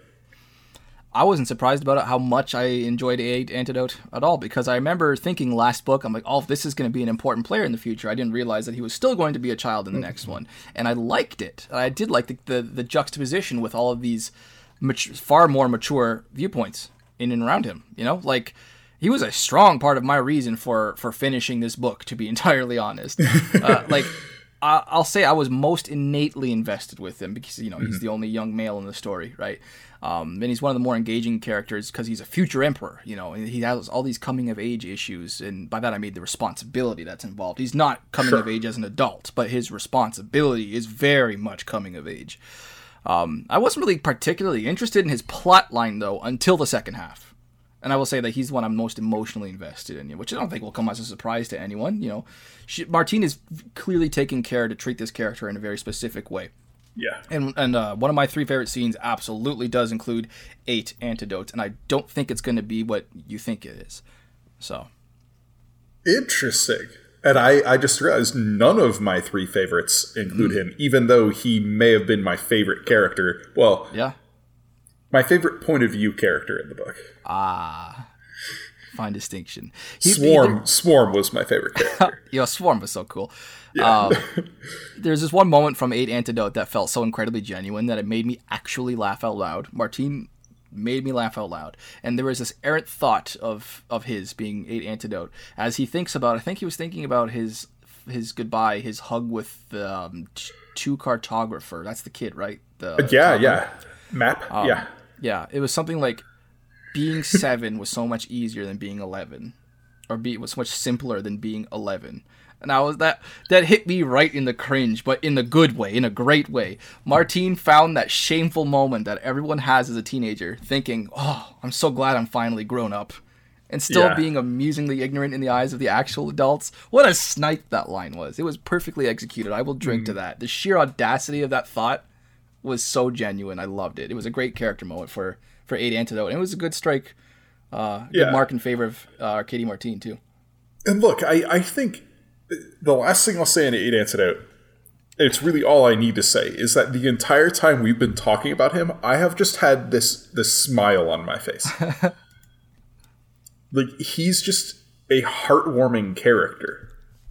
I wasn't surprised about it how much I enjoyed Eight Antidote at all because I remember thinking last book, I'm like, oh, this is going to be an important player in the future. I didn't realize that he was still going to be a child in the next mm-hmm. one, and I liked it. I did like the the, the juxtaposition with all of these mat- far more mature viewpoints in and around him. You know, like he was a strong part of my reason for for finishing this book. To be entirely honest, uh, like. I- I'll say I was most innately invested with him because you know he's the only young male in the story, right? Um, and he's one of the more engaging characters because he's a future emperor. You know, and he has all these coming of age issues, and by that I mean the responsibility that's involved. He's not coming Sure. of age as an adult, but his responsibility is very much coming of age. Um, I wasn't really particularly interested in his plot line though until the second half. And I will say that he's the one I'm most emotionally invested in, which I don't think will come as a surprise to anyone. You know, she, Martine is clearly taking care to treat this character in a very specific way. Yeah. And and uh, one of my three favorite scenes absolutely does include eight antidotes, and I don't think it's going to be what you think it is. So Interesting. And I, I just realized none of my three favorites include him, even though he may have been my favorite character. Well, yeah, my favorite point of view character in the book. Ah, fine distinction. He- Swarm Swarm was my favorite character. Yo, Swarm was so cool. Um, there's this one moment from Eight Antidote that felt so incredibly genuine that it made me actually laugh out loud. Martine made me laugh out loud, and there was this errant thought of of his being Eight Antidote as he thinks about. I think he was thinking about his his goodbye, his hug with the um, t- two cartographer. That's the kid, right? The yeah, yeah. Map. Um, yeah. Yeah, it was something like being seven was so much easier than being eleven, or be was much simpler than being eleven. And I was that that hit me right in the cringe, but in the good way, in a great way. Martine found that shameful moment that everyone has as a teenager, thinking, "Oh, I'm so glad I'm finally grown up," and still Yeah. being amusingly ignorant in the eyes of the actual adults. What a snipe that line was! It was perfectly executed. I will drink Mm. to that. The sheer audacity of that thought was so genuine. I loved it. It was a great character moment for for Eight Antidote, and it was a good strike, uh, good Yeah. mark in favor of uh, Arkady Martine too. And look, I, I think the last thing I'll say in Eight Antidote, and it's really all I need to say, is that the entire time we've been talking about him, I have just had this this smile on my face. like he's just a heartwarming character,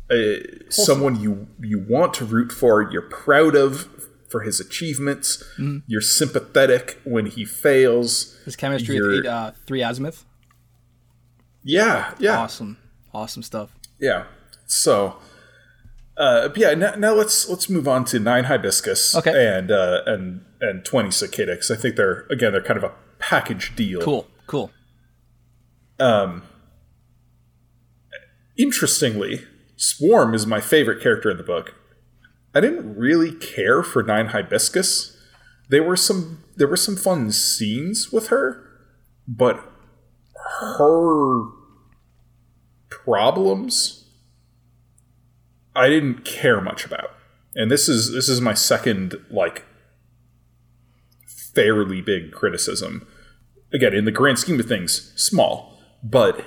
uh, someone you you want to root for. You're proud of for his achievements. You're sympathetic when he fails. His chemistry You're- with uh, three azimuth, Yeah, yeah. awesome, awesome stuff. Yeah. So, uh, yeah. Now, now let's let's move on to nine hibiscus Okay. and uh, and and twenty cicada I think they're again they're kind of a package deal. Cool, cool. Um. Interestingly, Swarm is my favorite character in the book. I didn't really care for nine hibiscus. There were some there were some fun scenes with her, but her problems I didn't care much about. And this is this is my second like fairly big criticism. Again, in the grand scheme of things, small, but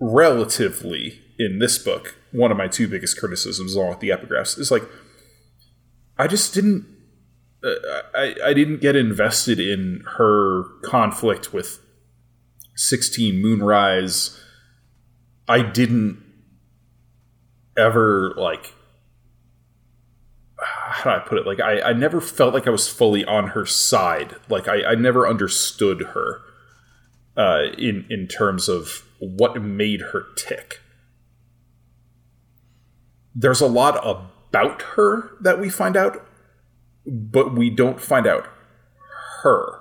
relatively in this book, one of my two biggest criticisms, along with the epigraphs, is like I just didn't. Uh, I I didn't get invested in her conflict with sixteen Moonrise. I didn't ever like. How do I put it? Like I, I never felt like I was fully on her side. Like I, I never understood her uh, in in terms of what made her tick. There's a lot about her that we find out, but we don't find out her,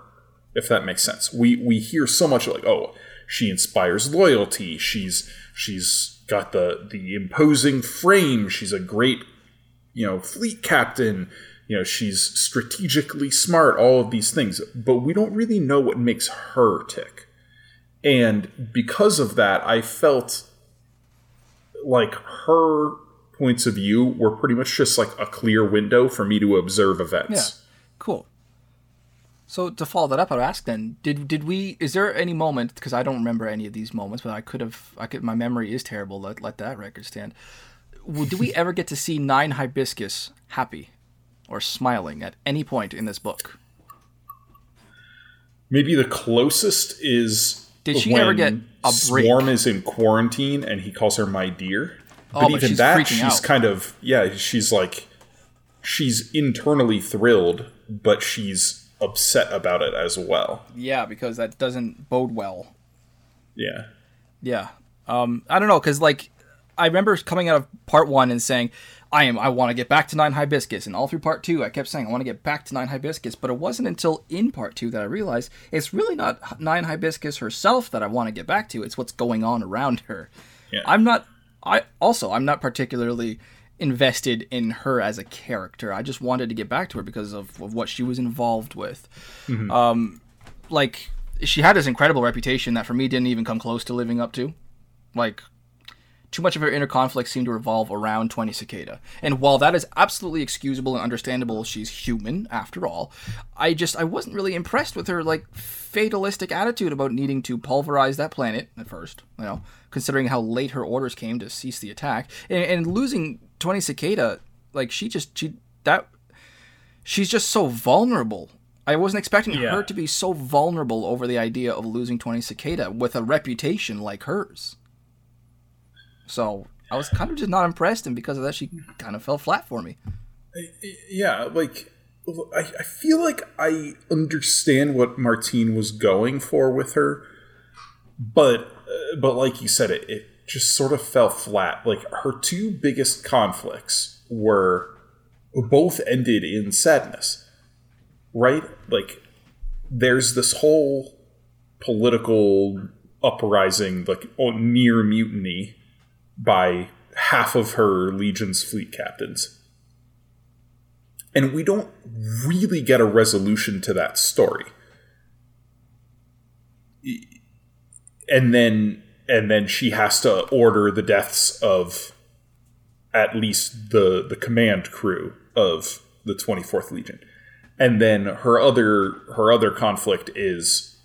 if that makes sense. We we hear so much like, oh, she inspires loyalty. She's she's got the the imposing frame. She's a great, you know, fleet captain. You know, she's strategically smart. All of these things, but we don't really know what makes her tick. And because of that, I felt like her points of view were pretty much just like a clear window for me to observe events. Yeah, cool. So to follow that up, I'd ask then: Did did we? Is there any moment? Because I don't remember any of these moments, but I could have. I could. My memory is terrible. Let let that record stand. Do we ever get to see Nine Hibiscus happy or smiling at any point in this book? Maybe the closest is Did she ever get a break? Swarm is in quarantine and he calls her my dear. But Oh, but even she's that, she's out. kind of yeah. She's like, she's internally thrilled, but she's upset about it as well. Yeah, because that doesn't bode well. Yeah, Yeah. Um, I don't know, because like I remember coming out of part one and saying, "I am. I want to get back to Nine Hibiscus," and all through part two, I kept saying, "I want to get back to Nine Hibiscus." But it wasn't until in part two that I realized it's really not Nine Hibiscus herself that I want to get back to. It's what's going on around her. Yeah. I'm not. I also I'm not particularly invested in her as a character. I just wanted to get back to her because of, of what she was involved with. Um, like she had this incredible reputation that for me didn't even come close to living up to. Like too much of her inner conflict seemed to revolve around 20 Cicada. And while that is absolutely excusable and understandable, she's human after all. I just I wasn't really impressed with her like fatalistic attitude about needing to pulverize that planet at first, you know, considering how late her orders came to cease the attack. And, and losing 20 Cicada, like she just she that she's just so vulnerable. I wasn't expecting Yeah. her to be so vulnerable over the idea of losing 20 Cicada with a reputation like hers. So I was kind of just not impressed, and because of that, she kind of fell flat for me. yeah. Like I, I feel like I understand what Martine was going for with her, but but like you said, it, it just sort of fell flat. Like her two biggest conflicts were both ended in sadness, right? Like there's this whole political uprising, like near mutiny, by half of her legion's fleet captains. And we don't really get a resolution to that story. And then and then she has to order the deaths of at least the the command crew of the 24th Legion. And then her other her other conflict is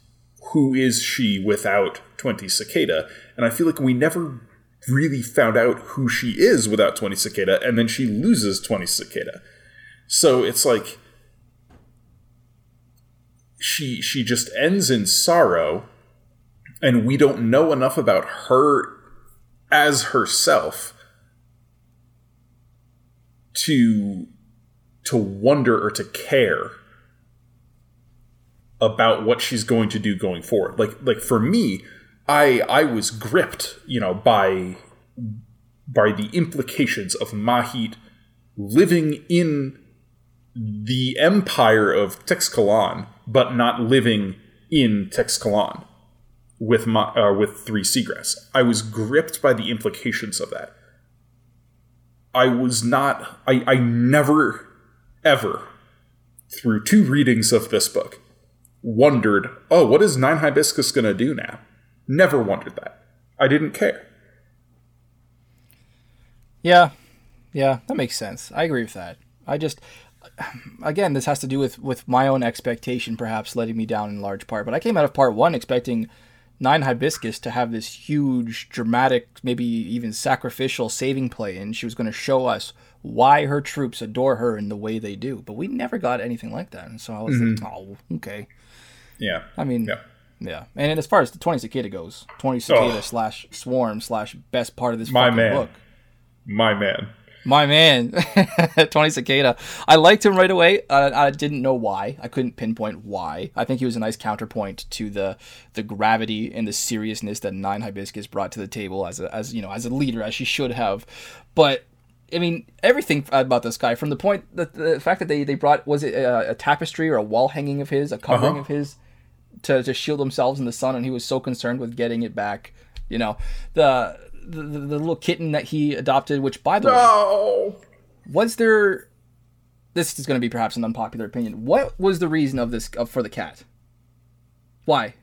who is she without 20 Cicada? And I feel like we never really found out who she is without 20 Cicada, and then she loses 20 Cicada. So it's like she she just ends in sorrow, and we don't know enough about her as herself to to wonder or to care about what she's going to do going forward. Like like for me, I I was gripped, you know, by by the implications of Mahit living in the empire of Teixcalaan, but not living in Teixcalaan with my, uh, with three seagrass. I was gripped by the implications of that. I was not. I, I never, ever, through two readings of this book, wondered, oh, what is Nine Hibiscus going to do now? Never wondered that. I didn't care. Yeah, yeah, that makes sense. I agree with that. I just, again, this has to do with with my own expectation, perhaps letting me down in large part. But I came out of part one expecting Nine Hibiscus to have this huge, dramatic, maybe even sacrificial saving play, and she was going to show us why her troops adore her in the way they do. But we never got anything like that, and so I was like, mm-hmm. oh, okay. Yeah. I mean, Yeah. yeah. And as far as the 20 Cicada goes, 20 Cicada Oh. slash Swarm slash best part of this My fucking man. book. My man. My man, Tony Cicada. I liked him right away. Uh, I didn't know why. I couldn't pinpoint why. I think he was a nice counterpoint to the the gravity and the seriousness that Nine Hibiscus brought to the table as a as you know as a leader as she should have. But I mean everything about this guy from the point that the fact that they they brought was it a, a tapestry or a wall hanging of his, a covering Uh-huh. of his to, to shield themselves in the sun, and he was so concerned with getting it back. You know the. The, the, the little kitten that he adopted, which by the way, Oh. was there this is going to be perhaps an unpopular opinion what was the reason of this of, for the cat why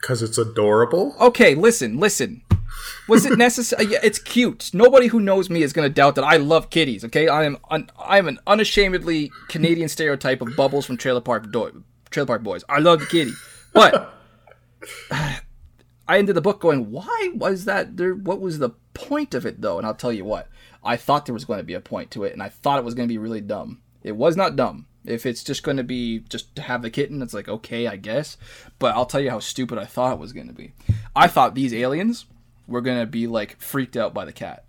Because it's adorable. okay listen listen Was it necessary? Uh, yeah, it's cute. Nobody who knows me is going to doubt that I love kitties. Okay, I am un- I am an unashamedly Canadian stereotype of Bubbles from Trailer Park Do- Trailer Park Boys. I love the kitty, but I ended the book going, why was that there? What was the point of it though? And I'll tell you what, I thought there was going to be a point to it, and I thought it was going to be really dumb. It was not dumb. If it's just going to be just to have the kitten, it's like okay, I guess. But I'll tell you how stupid I thought it was going to be. I thought these aliens were going to be like freaked out by the cat.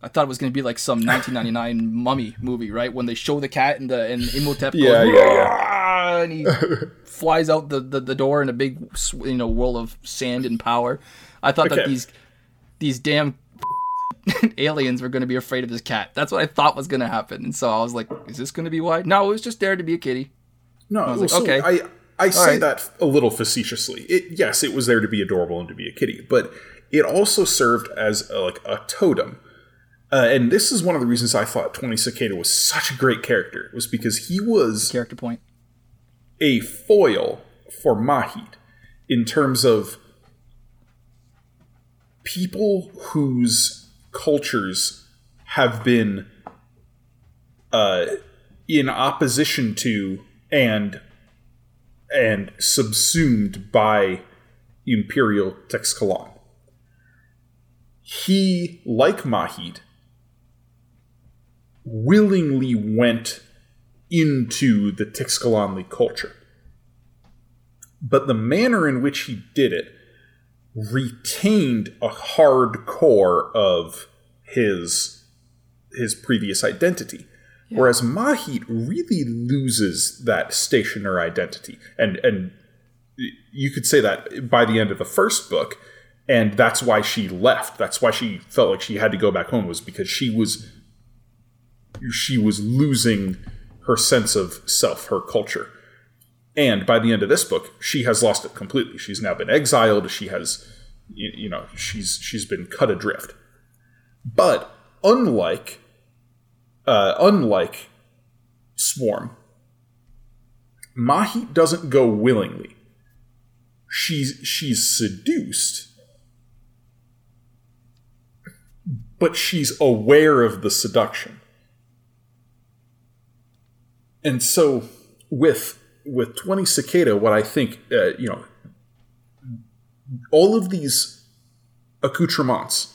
I thought it was going to be like some 1999 mummy movie, right? When they show the cat and the and Imhotep Yeah, goes, yeah, yeah. And he flies out the, the, the door in a big you know whirl of sand and power. I thought that these these damn aliens were going to be afraid of this cat. That's what I thought was going to happen. And so I was like, is this going to be why? No, it was just there to be a kitty. No, I was well, like, so okay. I I say right. that a little facetiously. It yes, it was there to be adorable and to be a kitty, but it also served as a, like a totem. Uh, and this is one of the reasons I thought Twenty Cicada was such a great character was because he was Character point. A foil for Mahit in terms of people whose cultures have been uh, in opposition to and and subsumed by Imperial Teixcalaan. He, like Mahit, willingly went into the Teixcalaanli culture. But the manner in which he did it retained a hard core of his his previous identity. Whereas Mahit really loses that stationer identity. And and you could say that by the end of the first book, and that's why she left. That's why she felt like she had to go back home was because she was she was losing her sense of self, her culture. And by the end of this book, she has lost it completely. She's now been exiled. She has, you, know, she's she's been cut adrift. But unlike, uh, unlike Swarm, Mahit doesn't go willingly. She's she's seduced, but she's aware of the seduction. And so with with 20 cicada what i think uh, you know all of these accoutrements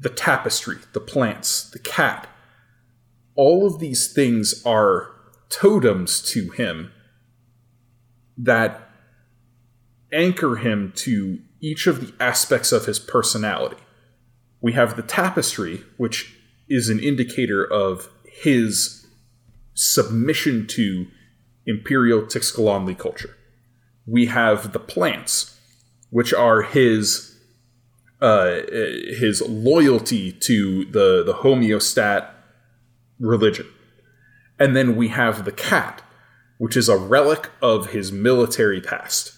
the tapestry the plants the cat all of these things are totems to him that anchor him to each of the aspects of his personality. We have the tapestry which is an indicator of his submission to imperial Teixcalaanli culture. We have the plants, which are his uh, his loyalty to the the homeostat religion, and then we have the cat, which is a relic of his military past.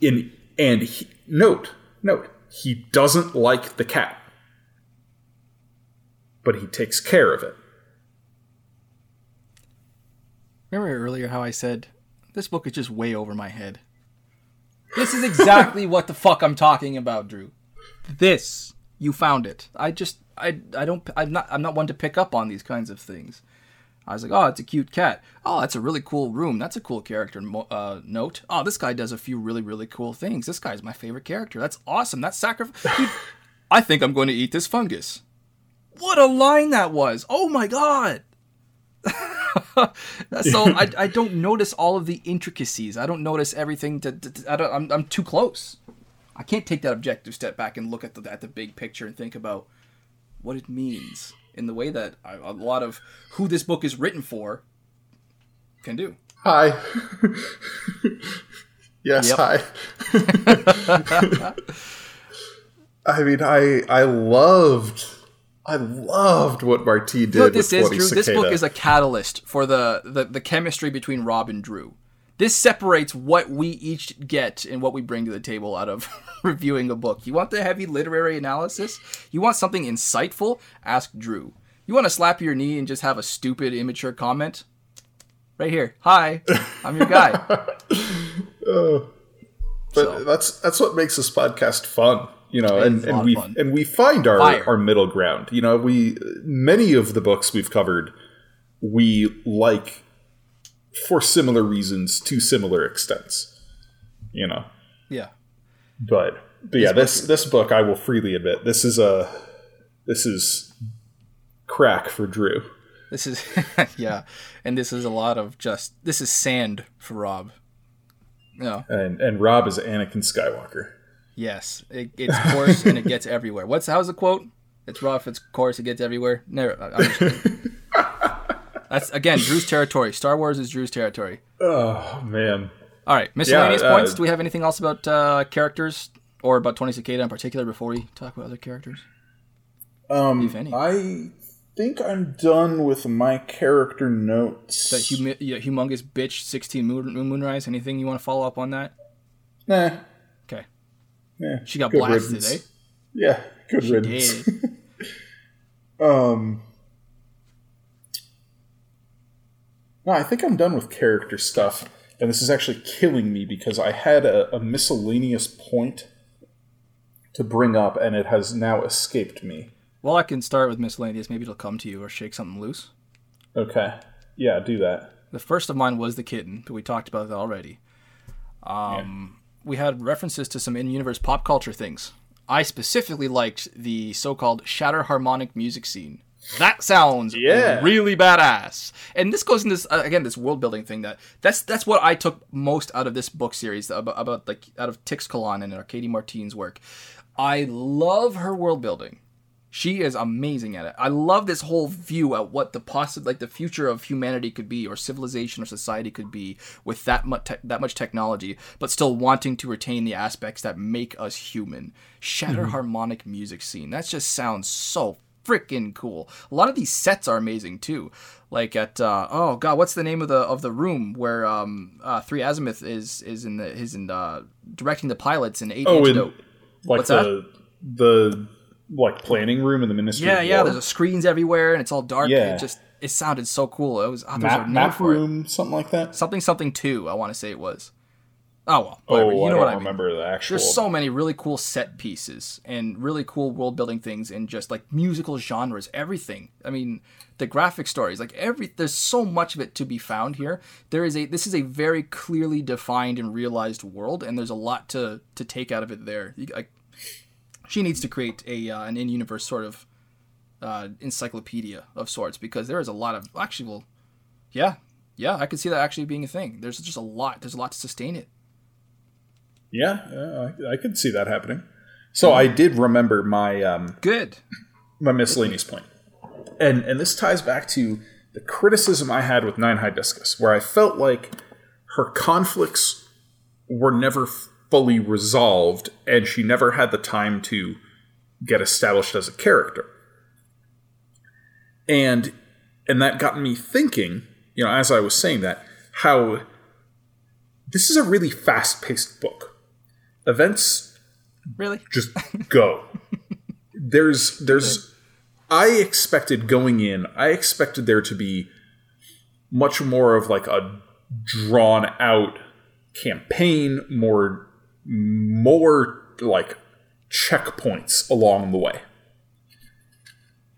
In and he, note note he doesn't like the cat, but he takes care of it. Remember earlier how I said this book is just way over my head? This is exactly what the fuck I'm talking about, Drew. This you found it. I just I I don't I'm not I'm not one to pick up on these kinds of things. I was like, oh, it's a cute cat. Oh, that's a really cool room. That's a cool character mo- uh, note. Oh, this guy does a few really really cool things. This guy's my favorite character. That's awesome. That's sacrifice. I think I'm going to eat this fungus. What a line that was! Oh my god. so I, I don't notice all of the intricacies. I don't notice everything. To, to- I don't, I'm, I'm too close. I can't take that objective step back and look at the at the big picture and think about what it means in the way that I, a lot of who this book is written for can do. Hi. yes, hi. I mean, I I loved I loved what Martine did You know what with this is, 20 Drew? This book is a catalyst for the, the, the chemistry between Rob and Drew. This separates what we each get and what we bring to the table out of reviewing a book. You want the heavy literary analysis? You want something insightful? Ask Drew. You want to slap your knee and just have a stupid, immature comment? Right here. Hi, I'm your guy. Oh. But So- that's that's what makes this podcast fun, you know, and, is a lot and we fun. and we find our Fire. our middle ground. You know, we many of the books we've covered we like for similar reasons to similar extents. You know. Yeah. But but yeah, this this book I will freely admit this is a this is crack for Drew. This is yeah, and this is a lot of just this is sand for Rob. Yeah, And and Rob is Anakin Skywalker. Yes, it, it's coarse and it gets everywhere. What's how's the quote? It's rough, it's coarse, it gets everywhere. Never. I- I'm just. That's again Drew's territory. Star Wars is Drew's territory. Oh man. All right, miscellaneous Yeah, uh, points. Do we have anything else about uh, characters or about Tony Cicada in particular before we talk about other characters? Um, If any. I think I'm done with my character notes. That humi- yeah, humongous bitch, sixteen moon, moonrise. Anything you want to follow up on that? nah, she got blasted, riddance. eh? Yeah, good riddance. Did. Um, no, I think I'm done with character stuff, and this is actually killing me because I had a, a miscellaneous point to bring up, and it has now escaped me. Well, I can start with miscellaneous. Maybe it'll come to you or shake something loose. Okay, yeah, do that. The first of mine was the kitten, but we talked about that already. Um, We had references to some in-universe pop culture things. I specifically liked the so-called shatter harmonic music scene. That sounds Yeah. really badass. And this goes into this, uh, again this world building thing that that's that's what I took most out of this book series about, about like out of Teixcalaan and Arkady Martine's work. I love her world building. She is amazing at it. I love this whole view at what the possible, like the future of humanity could be, or civilization or society could be, with that much te- that much technology, but still wanting to retain the aspects that make us human. Shatter harmonic music scene. That just sounds so freaking cool. A lot of these sets are amazing too. Like at uh, oh god, what's the name of the of the room where um uh, Three Azimuth is is in the is in uh, directing the pilots in Eight Oh, in Antidote. like What's the the like planning room in the Ministry. Yeah, yeah. There's screens everywhere, and it's all dark. Yeah. It just it sounded so cool. It was oh, there's map, map room, something like that. something something two. I want to say it was. Oh well, whatever. Oh, you I know don't what I mean. remember the actual. There's so many really cool set pieces and really cool world building things and just like musical genres, everything. I mean, the graphic stories, like every there's so much of it to be found here. There is a this is a very clearly defined and realized world, and there's a lot to to take out of it there. Like, she needs to create a uh, an in-universe sort of uh, encyclopedia of sorts because there is a lot of actually well, yeah, yeah, I could see that actually being a thing. There's just a lot. There's a lot to sustain it. Yeah, yeah, I, I could see that happening. So I did remember my um, Good. my miscellaneous point, and and this ties back to the criticism I had with Nine Hibiscus, where I felt like her conflicts were never fully resolved, and she never had the time to get established as a character. And and that got me thinking, you know, as I was saying that, how this is a really fast-paced book. Events Really? just go. there's there's I expected going in, I expected there to be much more of like a drawn out campaign, more more like checkpoints along the way.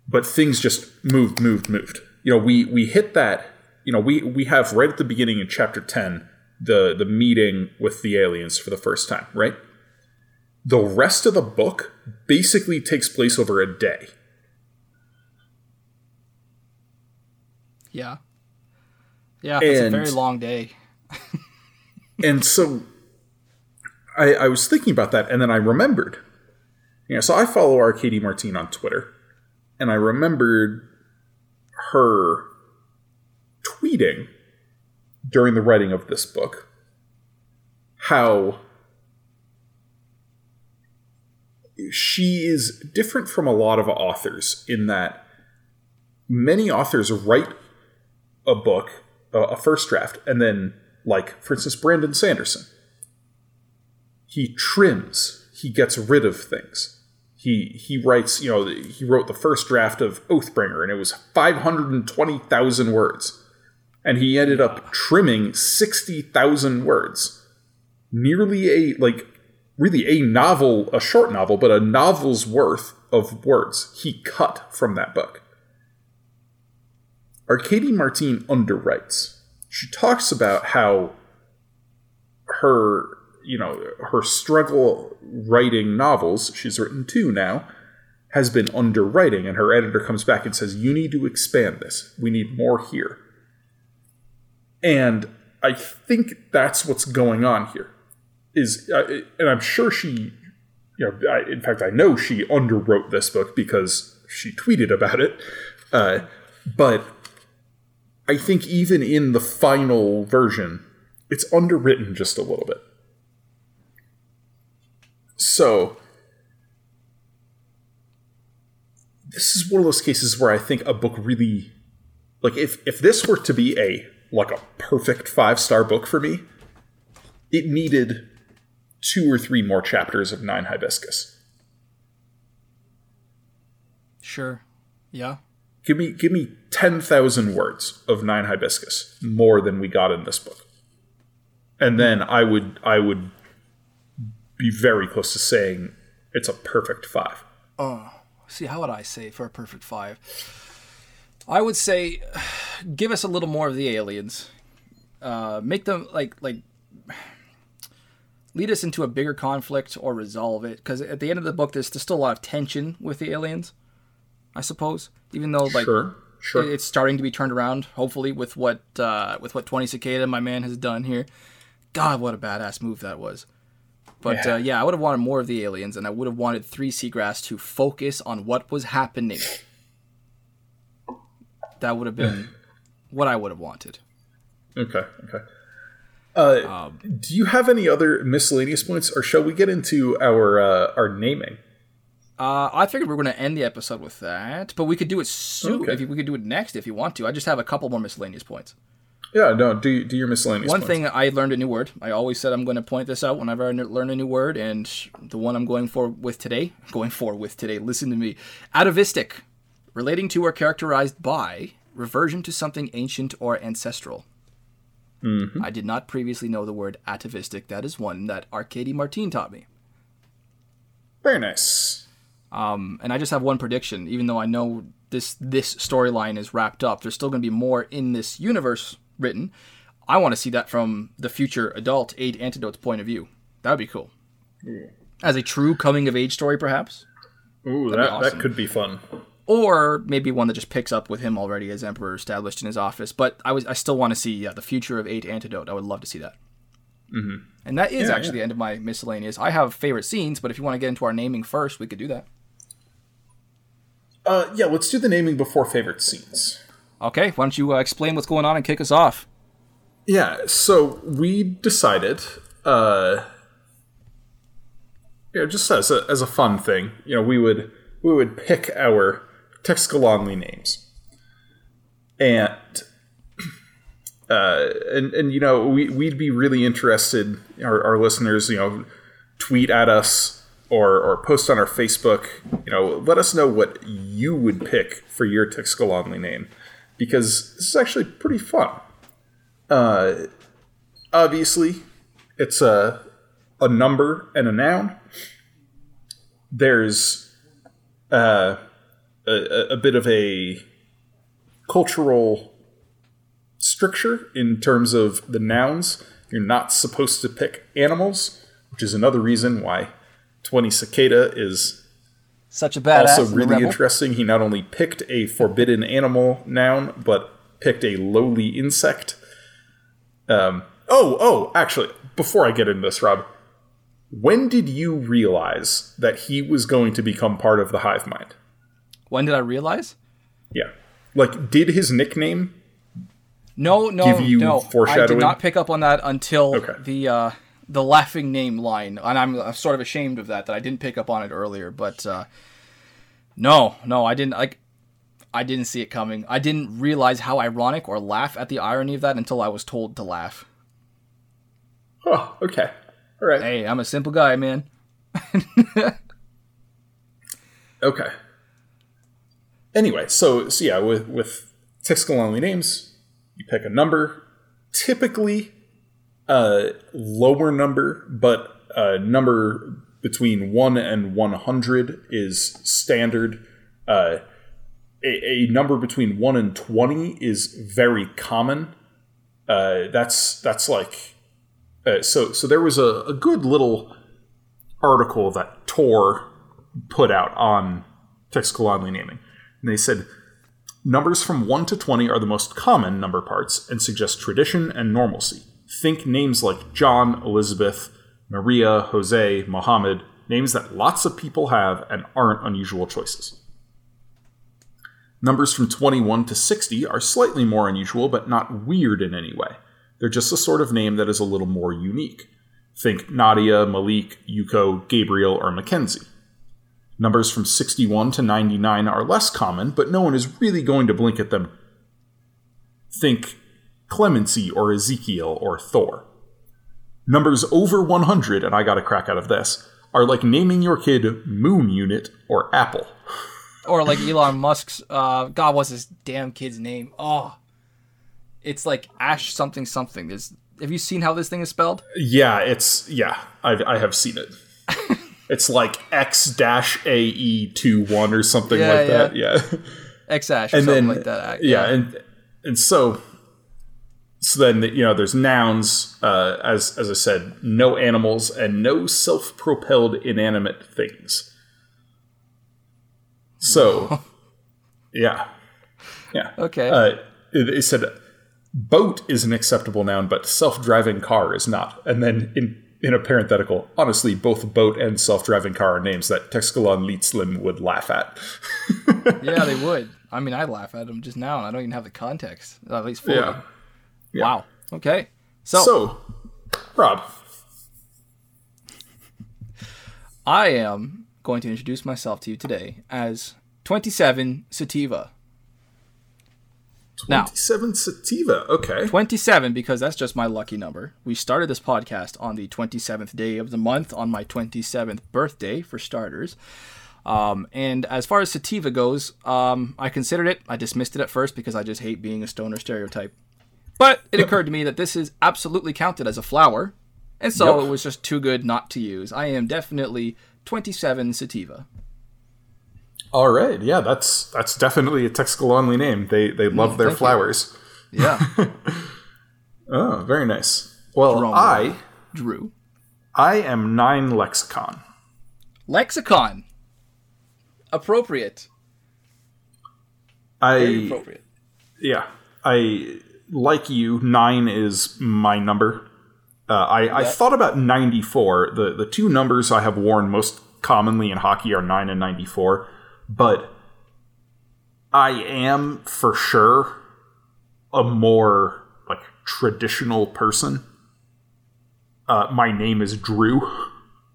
But things just moved, moved, moved. You know, we we hit that, you know, we we have right at the beginning in chapter 10 the the meeting with the aliens for the first time, right? the rest of the book basically takes place over a day. Yeah. Yeah, it's a very long day. And so I, I was thinking about that and then I remembered. You know, so I follow Arkady Martine on Twitter, and I remembered her tweeting during the writing of this book how she is different from a lot of authors in that many authors write a book, a, a first draft, and then, like, for instance, Brandon Sanderson, he trims, he gets rid of things. He he writes, you know, he wrote the first draft of Oathbringer, and it was five hundred and twenty thousand words, and he ended up trimming sixty thousand words nearly a like really a novel, a short novel, but a novel's worth of words he cut from that book. Arkady Martine underwrites. She talks about how her, you know, her struggle writing novels, she's written two now, has been underwriting, and her editor comes back and says, You need to expand this. We need more here. And I think that's what's going on here. Is uh, and I'm sure she, you know, I, in fact, I know she underwrote this book because she tweeted about it. Uh, but I think even in the final version, it's underwritten just a little bit. So this is one of those cases where I think a book really like if if this were to be a like a perfect five star book for me, it needed two or three more chapters of Nine Hibiscus. Sure. Yeah. Give me give me ten thousand words of Nine Hibiscus, more than we got in this book. And then I would I would be very close to saying it's a perfect five. Oh, see, how would I say for a perfect five? I would say, give us a little more of the aliens. Uh, make them like like lead us into a bigger conflict or resolve it. Because at the end of the book, there's, there's still a lot of tension with the aliens. I suppose, even though like Sure, sure. it- it's starting to be turned around. Hopefully, with what uh, with what Twenty Cicada, my man, has done here. God, what a badass move that was. But Yeah. Uh, yeah, I would have wanted more of the aliens, and I would have wanted Three Seagrass to focus on what was happening. That would have been what I would have wanted. Okay, okay. Uh, Um, do you have any other miscellaneous points, or shall we get into our uh, our naming? Uh, I figured we are going to end the episode with that, but we could do it soon. Okay. If you, we could do it next if you want to. I just have a couple more miscellaneous points. Yeah, no. Do do your miscellaneous. One points. thing I learned a new word. I always said I'm going to point this out whenever I learn a new word, and the one I'm going for with today, going for with today. Listen to me, atavistic, relating to or characterized by reversion to something ancient or ancestral. I did not previously know the word atavistic. That is one that Arkady Martine taught me. Very nice. Um, and I just have one prediction. Even though I know this this storyline is wrapped up, there's still going to be more in this universe written. I want to see that from the future adult Eight Antidotes point of view. That would be cool. As a true coming of age story, perhaps, Ooh, be that awesome. that could be fun. or maybe one that just picks up with him already as Emperor established in his office. But I was I still want to see yeah, the future of Eight Antidote. I would love to see that. Mm-hmm. And that is Yeah, actually the end of my miscellaneous. I have favorite scenes, but if you want to get into our naming first, we could do that. Uh, yeah, let's do the naming before favorite scenes. Okay, why don't you uh, explain what's going on and kick us off? Yeah, so we decided, uh, you know, just as a, as a fun thing, you know, we would we would pick our Teixcalaanli names, and uh, and and you know, we we'd be really interested. Our, our listeners, you know, tweet at us or or post on our Facebook. You know, let us know what you would pick for your Teixcalaanli name, because this is actually pretty fun. Uh, obviously it's a a number and a noun. There's uh, a, a- bit of a cultural stricture in terms of the nouns. You're not supposed to pick animals which is another reason why 20 cicada is Such a badass. also really interesting. He not only picked a forbidden animal noun, but picked a lowly insect. Um, oh, oh, actually, before I get into this, Rob, when did you realize that he was going to become part of the hive mind? When did I realize? Yeah. Like, did his nickname? No, no, Give you no. I did not pick up on that until Okay. the uh, the laughing name line, and I'm sort of ashamed of that that I didn't pick up on it earlier. But uh, no, no, I didn't like. I didn't see it coming. I didn't realize how ironic or laugh at the irony of that until I was told to laugh. Oh, okay. All right. Hey, I'm a simple guy, man. Okay. Anyway, so so yeah, with with Teixcalaanli names, you pick a number. Typically, uh, lower number, but a number between 1 and 100 is standard. Uh, a, a, number between 1 and 20 is very common. Uh, that's that's like uh, so so there was a, a good little article that Tor put out on Teixcalaanli naming. And they said numbers from 1 to 20 are the most common number parts and suggest tradition and normalcy. Think names like John, Elizabeth, Maria, Jose, Mohammed, names that lots of people have and aren't unusual choices. Numbers from 21 to 60 are slightly more unusual, but not weird in any way. They're just a sort of name that is a little more unique. Think Nadia, Malik, Yuko, Gabriel, or Mackenzie. Numbers from 61 to 99 are less common, but no one is really going to blink at them. Think Clemency or Ezekiel or Thor. Numbers over 100, and I got a crack out of this, are like naming your kid Moon Unit or Apple. Or like Elon Musk's, uh, God, what's his damn kid's name? Oh, it's like Ash something something. There's, have you seen how this thing is spelled? Yeah, it's, yeah, I've, I have seen it. it's like X dash A E two one or something yeah, like yeah. that. Yeah. X Ash and then, like that. Yeah. yeah, and and so so then you know there's nouns uh, as as I said, no animals and no self-propelled inanimate things. So, yeah, yeah. Okay. Uh, it, it said boat is an acceptable noun, but self-driving car is not. And then in in a parenthetical, honestly, both boat and self-driving car are names that Teixcalaanlitzlim would laugh at. yeah, they would. I mean, I laugh at them just now, and I don't even have the context, at least for yeah. Yeah. Wow. Okay. So, so Rob, I am going to introduce myself to you today as 27 Sativa. 27 now, sativa. Okay. 27 because that's just my lucky number. We started this podcast on the 27th day of the month on my 27th birthday for starters. Um, and as far as sativa goes, um, I considered it. I dismissed it at first because I just hate being a stoner stereotype. But it occurred to me that this is absolutely counted as a flower, and so yep. it was just too good not to use. I am definitely 27 sativa. All right, yeah, that's that's definitely a Teixcalaanli name. They they love mm, their flowers. You. Yeah. oh, very nice. Well, I Drew. I am nine lexicon. Lexicon. Appropriate. I very appropriate. Yeah, I like you. Nine is my number. Uh, I, yeah. I thought about 94. The the two numbers I have worn most commonly in hockey are 9 and 94 but I am for sure a more like traditional person. Uh, my name is Drew.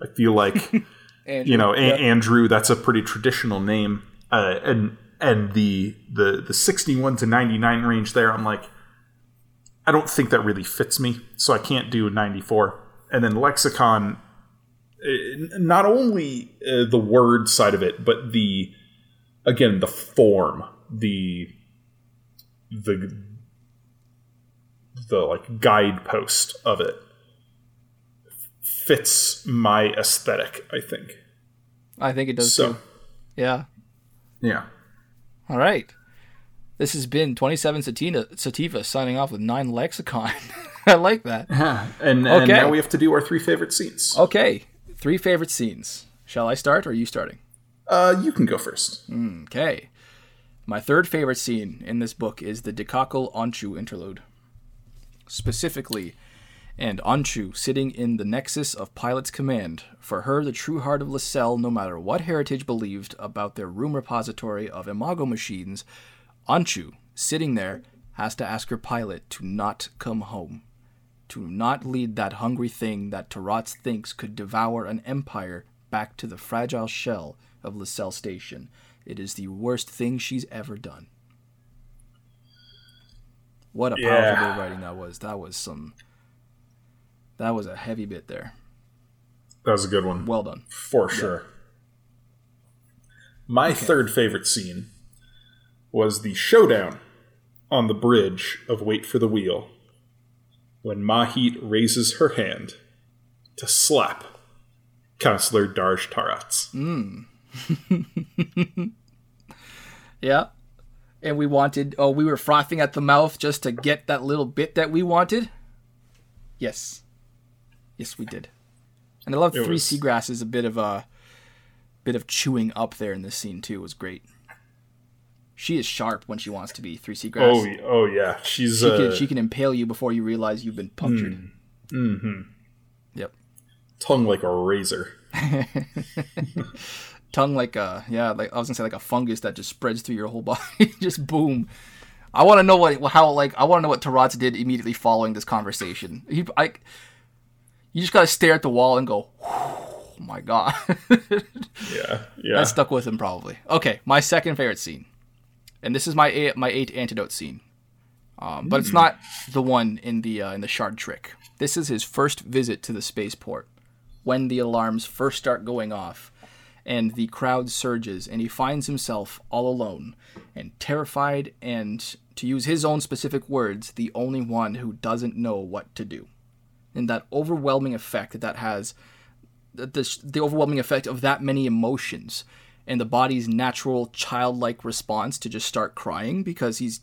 I feel like you know a- Andrew. That's a pretty traditional name, uh, and and the the the sixty one to ninety nine range there. I'm like, I don't think that really fits me, so I can't do ninety four. And then lexicon, uh, not only uh, the word side of it, but the again the form, the the the like guidepost of it fits my aesthetic. I think. I think it does so, too. Yeah. Yeah. All right. This has been 27 Sativa, Sativa signing off with 9 Lexicon. I like that. Yeah. And, and okay. now we have to do our three favorite scenes. Okay. Three favorite scenes. Shall I start or are you starting? Uh, you can go first. Okay. My third favorite scene in this book is the Dekakel Onchu interlude. Specifically, and Onchu sitting in the nexus of Pilot's command. For her, the true heart of Lsel, no matter what heritage believed about their room repository of Imago machines, Onchu, sitting there, has to ask her pilot to not come home. To not lead that hungry thing that Tarats thinks could devour an empire back to the fragile shell of Lsel Station. It is the worst thing she's ever done. What a powerful yeah. bit of writing that was. That was some. That was a heavy bit there. That was a good one. Well done. For sure. My okay. third favorite scene was the showdown on the bridge of Weight for the Wheel. when Mahit raises her hand to slap Counselor Darj Tarats. Mm. Yeah. And we wanted, oh, we were frothing at the mouth just to get that little bit that we wanted. Yes. Yes, we did. And I love It Three was- Seagrasses, a bit of a bit of chewing up there in this scene too was great. She is sharp when she wants to be. Three Seagrass. Oh, oh yeah, she's she, uh, can, she can impale you before you realize you've been punctured. mm-hmm. Yep. tongue like a razor. tongue like a yeah like i was gonna say like a fungus that just spreads through your whole body just boom i want to know what how like i want to know what Tarats did immediately following this conversation he i you just gotta stare at the wall and go oh my god Yeah, yeah. that stuck with him probably okay my second favorite scene and this is my eight, my eight antidote scene. Um, but it's not the one in the uh, in the shard trick. This is his first visit to the spaceport when the alarms first start going off and the crowd surges and he finds himself all alone and terrified and to use his own specific words the only one who doesn't know what to do. And that overwhelming effect that that has the, the, the overwhelming effect of that many emotions and the body's natural childlike response to just start crying because he's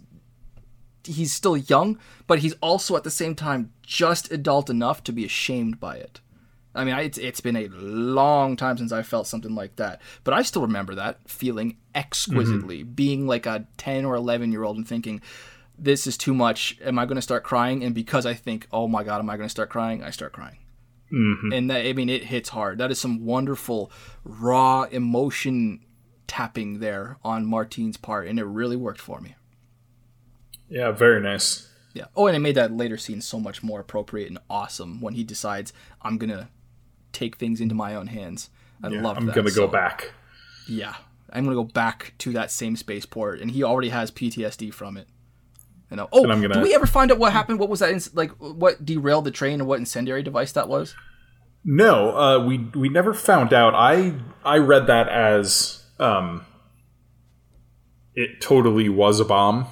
he's still young but he's also at the same time just adult enough to be ashamed by it I mean, I, it's, it's been a long time since I felt something like that, but I still remember that feeling exquisitely, mm-hmm. being like a 10 or 11 year old and thinking, this is too much. Am I going to start crying? And because I think, oh my God, am I going to start crying? I start crying. Mm-hmm. And that, I mean, it hits hard. That is some wonderful, raw emotion tapping there on Martine's part, and it really worked for me. yeah, very nice. Yeah. Oh, and it made that later scene so much more appropriate and awesome when he decides, I'm going to take things into my own hands. I Yeah, love I'm that. gonna go so- back. Yeah, I'm gonna go back to that same spaceport, and he already has PTSD from it. You know. Oh, And I'm gonna- did we ever find out what happened? What was that? ins- Like, what derailed the train, and what incendiary device that was? No, uh, we we never found out. I I read that as um, it totally was a bomb,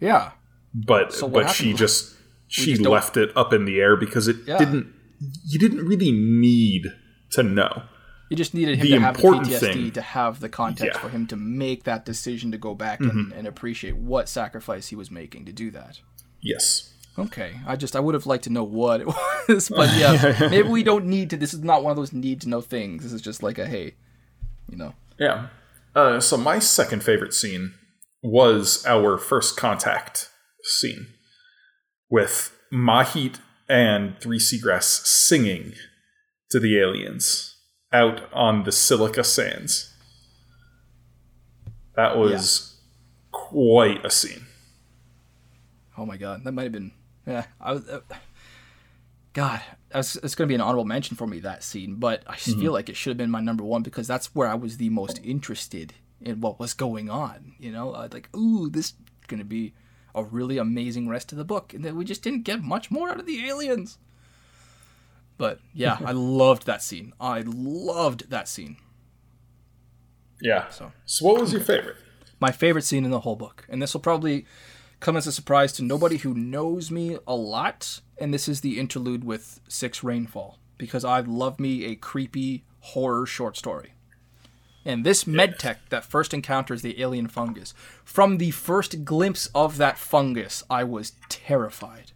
Yeah. but So but she just she just left it up in the air because it Yeah. didn't. You didn't really need to know. You just needed him The to have the PTSD thing- to have the context Yeah. Mm-hmm. for him to make that decision to go back and, and appreciate what sacrifice he was making to do that. Yes. Okay, I just I would have liked to know what it was, but yeah, maybe we don't need to. This is not one of those need to know things. This is just like a hey, you know. Yeah. Uh, so my second favorite scene was our first contact scene with Mahit and Three Seagrass singing to the aliens out on the silica sands. That was quite a scene. Oh my god, that might have been. Yeah, I was. Uh, god, I was, it's going to be an honorable mention for me that scene, but I just feel like it should have been my number one because that's where I was the most interested in what was going on. You know, uh, like ooh, this is going to be a really amazing rest of the book, and then we just didn't get much more out of the aliens. But yeah, I loved that scene. I loved that scene. Yeah. So So what was your favorite? my favorite scene in the whole book. And this will probably come as a surprise to nobody who knows me a lot. And this is the interlude with Six Rainfall, because I love me a creepy horror short story. And this medtech that first encounters the alien fungus, from the first glimpse of that fungus, I was terrified.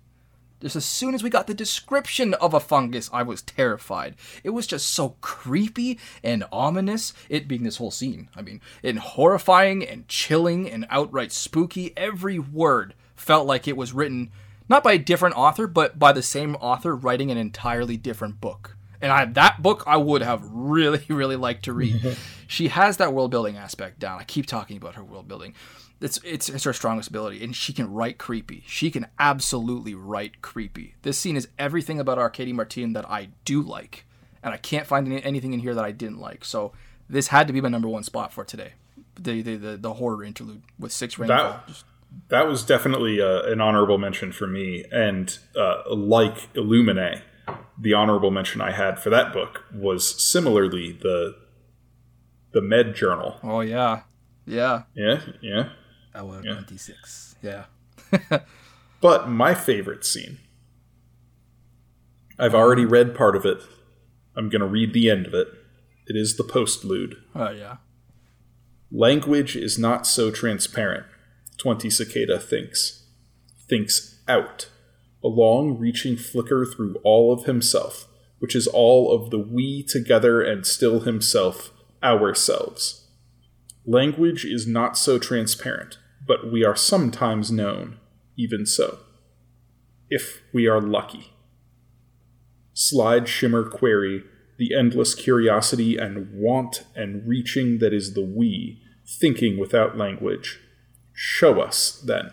Just as soon as we got the description of a fungus, I was terrified. It was just so creepy and ominous, it being this whole scene. I mean, and horrifying and chilling and outright spooky. Every word felt like it was written not by a different author, but by the same author writing an entirely different book. And I, that book I would have really, really liked to read. she has that world building aspect down. I keep talking about her world building. It's, it's it's her strongest ability, and she can write creepy. She can absolutely write creepy. This scene is everything about Arkady Martine that I do like, and I can't find any, anything in here that I didn't like. So this had to be my number one spot for today. The the the, the horror interlude with six rainfall. That, that was definitely uh, an honorable mention for me. And uh, like Illuminae, the honorable mention I had for that book was similarly the the Med Journal. oh yeah, yeah. Yeah, yeah. Hour twenty six. Yeah. But my favorite scene I've already read part of it. I'm going to read the end of it. It is the postlude. Oh yeah. Language is not so transparent, 20 Cicada thinks. Thinks out. A long reaching flicker through all of himself, which is all of the we together and still himself, ourselves. Language is not so transparent, but we are sometimes known, even so. If we are lucky. Slide shimmer query, the endless curiosity and want and reaching that is the we, thinking without language. Show us, then.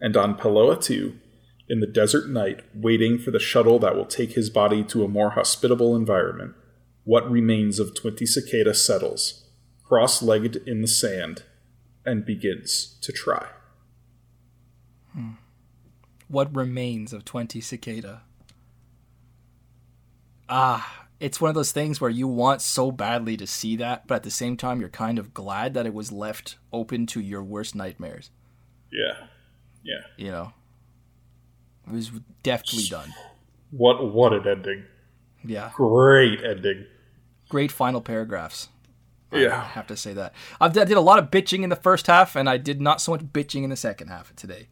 And on Peloa 2, in the desert night, waiting for the shuttle that will take his body to a more hospitable environment, what remains of 20 Cicada settles, cross legged in the sand, and begins to try. Hmm. What remains of 20 Cicada? Ah, it's one of those things where you want so badly to see that, but at the same time, you're kind of glad that it was left open to your worst nightmares. Yeah. Yeah. You know, it was deftly done. What what an ending! Yeah, great ending. Great final paragraphs. Yeah, I have to say that. I did a lot of bitching in the first half, and I did not so much bitching in the second half today.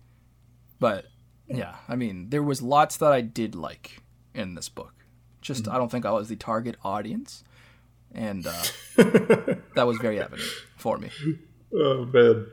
But yeah, I mean, there was lots that I did like in this book. Just mm-hmm. I don't think I was the target audience, and uh, that was very evident for me. Oh man.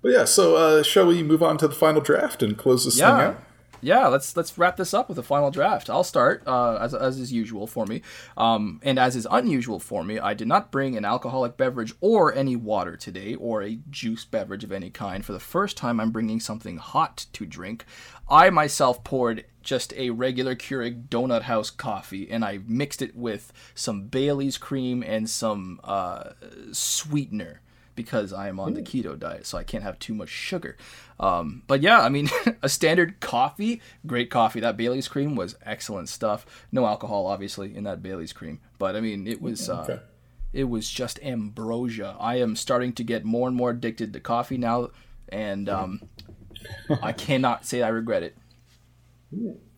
But yeah, so uh, shall we move on to the final draft and close this yeah. thing out? Yeah, let's let's wrap this up with a final draft. I'll start uh, as as is usual for me, um, and as is unusual for me. I did not bring an alcoholic beverage or any water today, or a juice beverage of any kind. For the first time, I'm bringing something hot to drink. I myself poured just a regular Keurig Donut House coffee, and I mixed it with some Bailey's cream and some uh, sweetener because I am on the keto diet, so I can't have too much sugar. Um, but yeah, I mean, a standard coffee, great coffee. That Bailey's cream was excellent stuff. No alcohol, obviously, in that Bailey's cream, but I mean, it was. Uh, okay. It was just ambrosia. I am starting to get more and more addicted to coffee now, and um, I cannot say I regret it.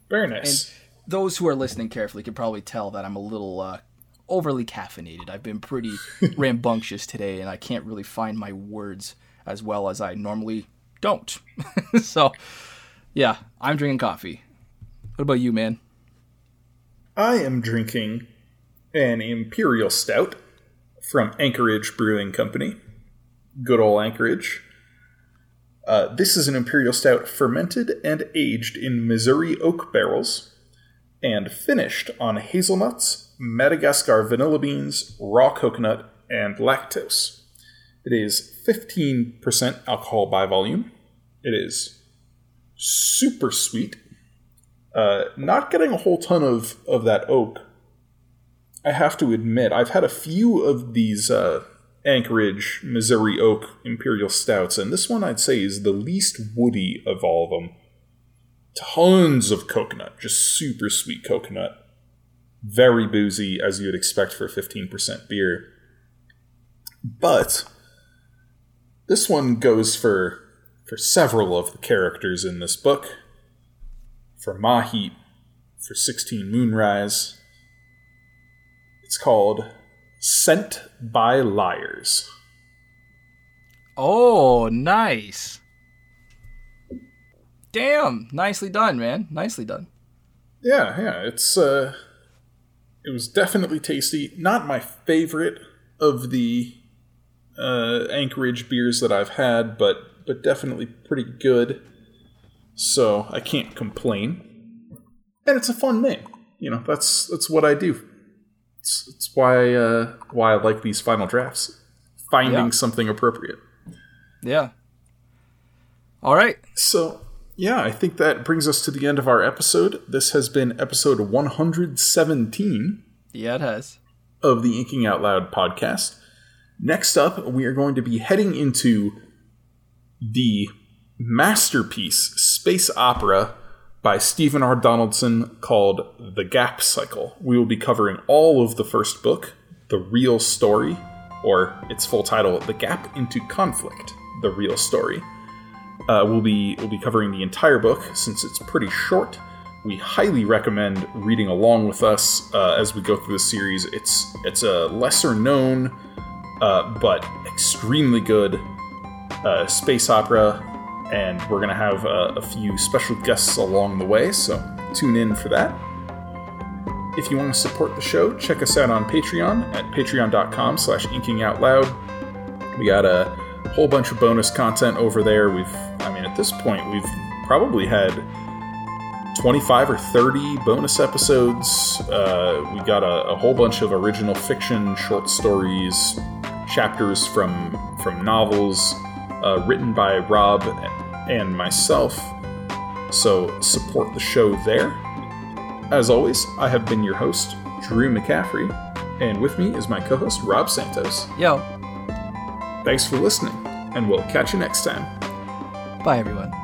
very nice. And those who are listening carefully can probably tell that I'm a little uh, overly caffeinated. I've been pretty rambunctious today, and I can't really find my words as well as I normally don't. so, yeah, I'm drinking coffee. What about you, man? I am drinking an Imperial Stout from Anchorage Brewing Company. Good old Anchorage. Uh, this is an Imperial Stout fermented and aged in Missouri oak barrels and finished on hazelnuts, Madagascar vanilla beans, raw coconut, and lactose. It is 15% alcohol by volume. It is super sweet. Uh, not getting a whole ton of, of that oak. I have to admit, I've had a few of these uh, Anchorage Missouri Oak Imperial Stouts, and this one I'd say is the least woody of all of them. Tons of coconut, just super sweet coconut very boozy as you'd expect for a 15% beer. But this one goes for for several of the characters in this book. For Mahit, for 16 Moonrise. It's called Sent by Liars. Oh, nice. Damn, nicely done, man. Nicely done. Yeah, yeah, it's uh it was definitely tasty. Not my favorite of the uh, Anchorage beers that I've had, but but definitely pretty good. So I can't complain. And it's a fun name. You know, that's that's what I do. It's, it's why uh, why I like these final drafts. Finding yeah. something appropriate. Yeah. All right. So yeah, I think that brings us to the end of our episode. This has been episode 117. Yeah, it has. Of the Inking Out Loud podcast. Next up, we are going to be heading into the masterpiece space opera by Stephen R. Donaldson called The Gap Cycle. We will be covering all of the first book, The Real Story, or its full title, The Gap into Conflict, The Real Story. Uh, we'll be we'll be covering the entire book since it's pretty short. we highly recommend reading along with us uh, as we go through the series. It's it's a lesser known uh, but extremely good uh, space opera, and we're gonna have a few special guests along the way. So tune in for that. If you want to support the show, check us out on Patreon at patreon.com slash inkingoutloud. We got a whole bunch of bonus content over there. We've, I mean, at this point, we've probably had 25 or 30 bonus episodes. Uh, we got a, a, whole bunch of original fiction, short stories, chapters from from novels uh, written by Rob and myself. So support the show there. As always, I have been your host, Drew McCaffrey, and with me is my co-host Rob Santos. Yo. Thanks for listening, and we'll catch you next time. Bye, everyone.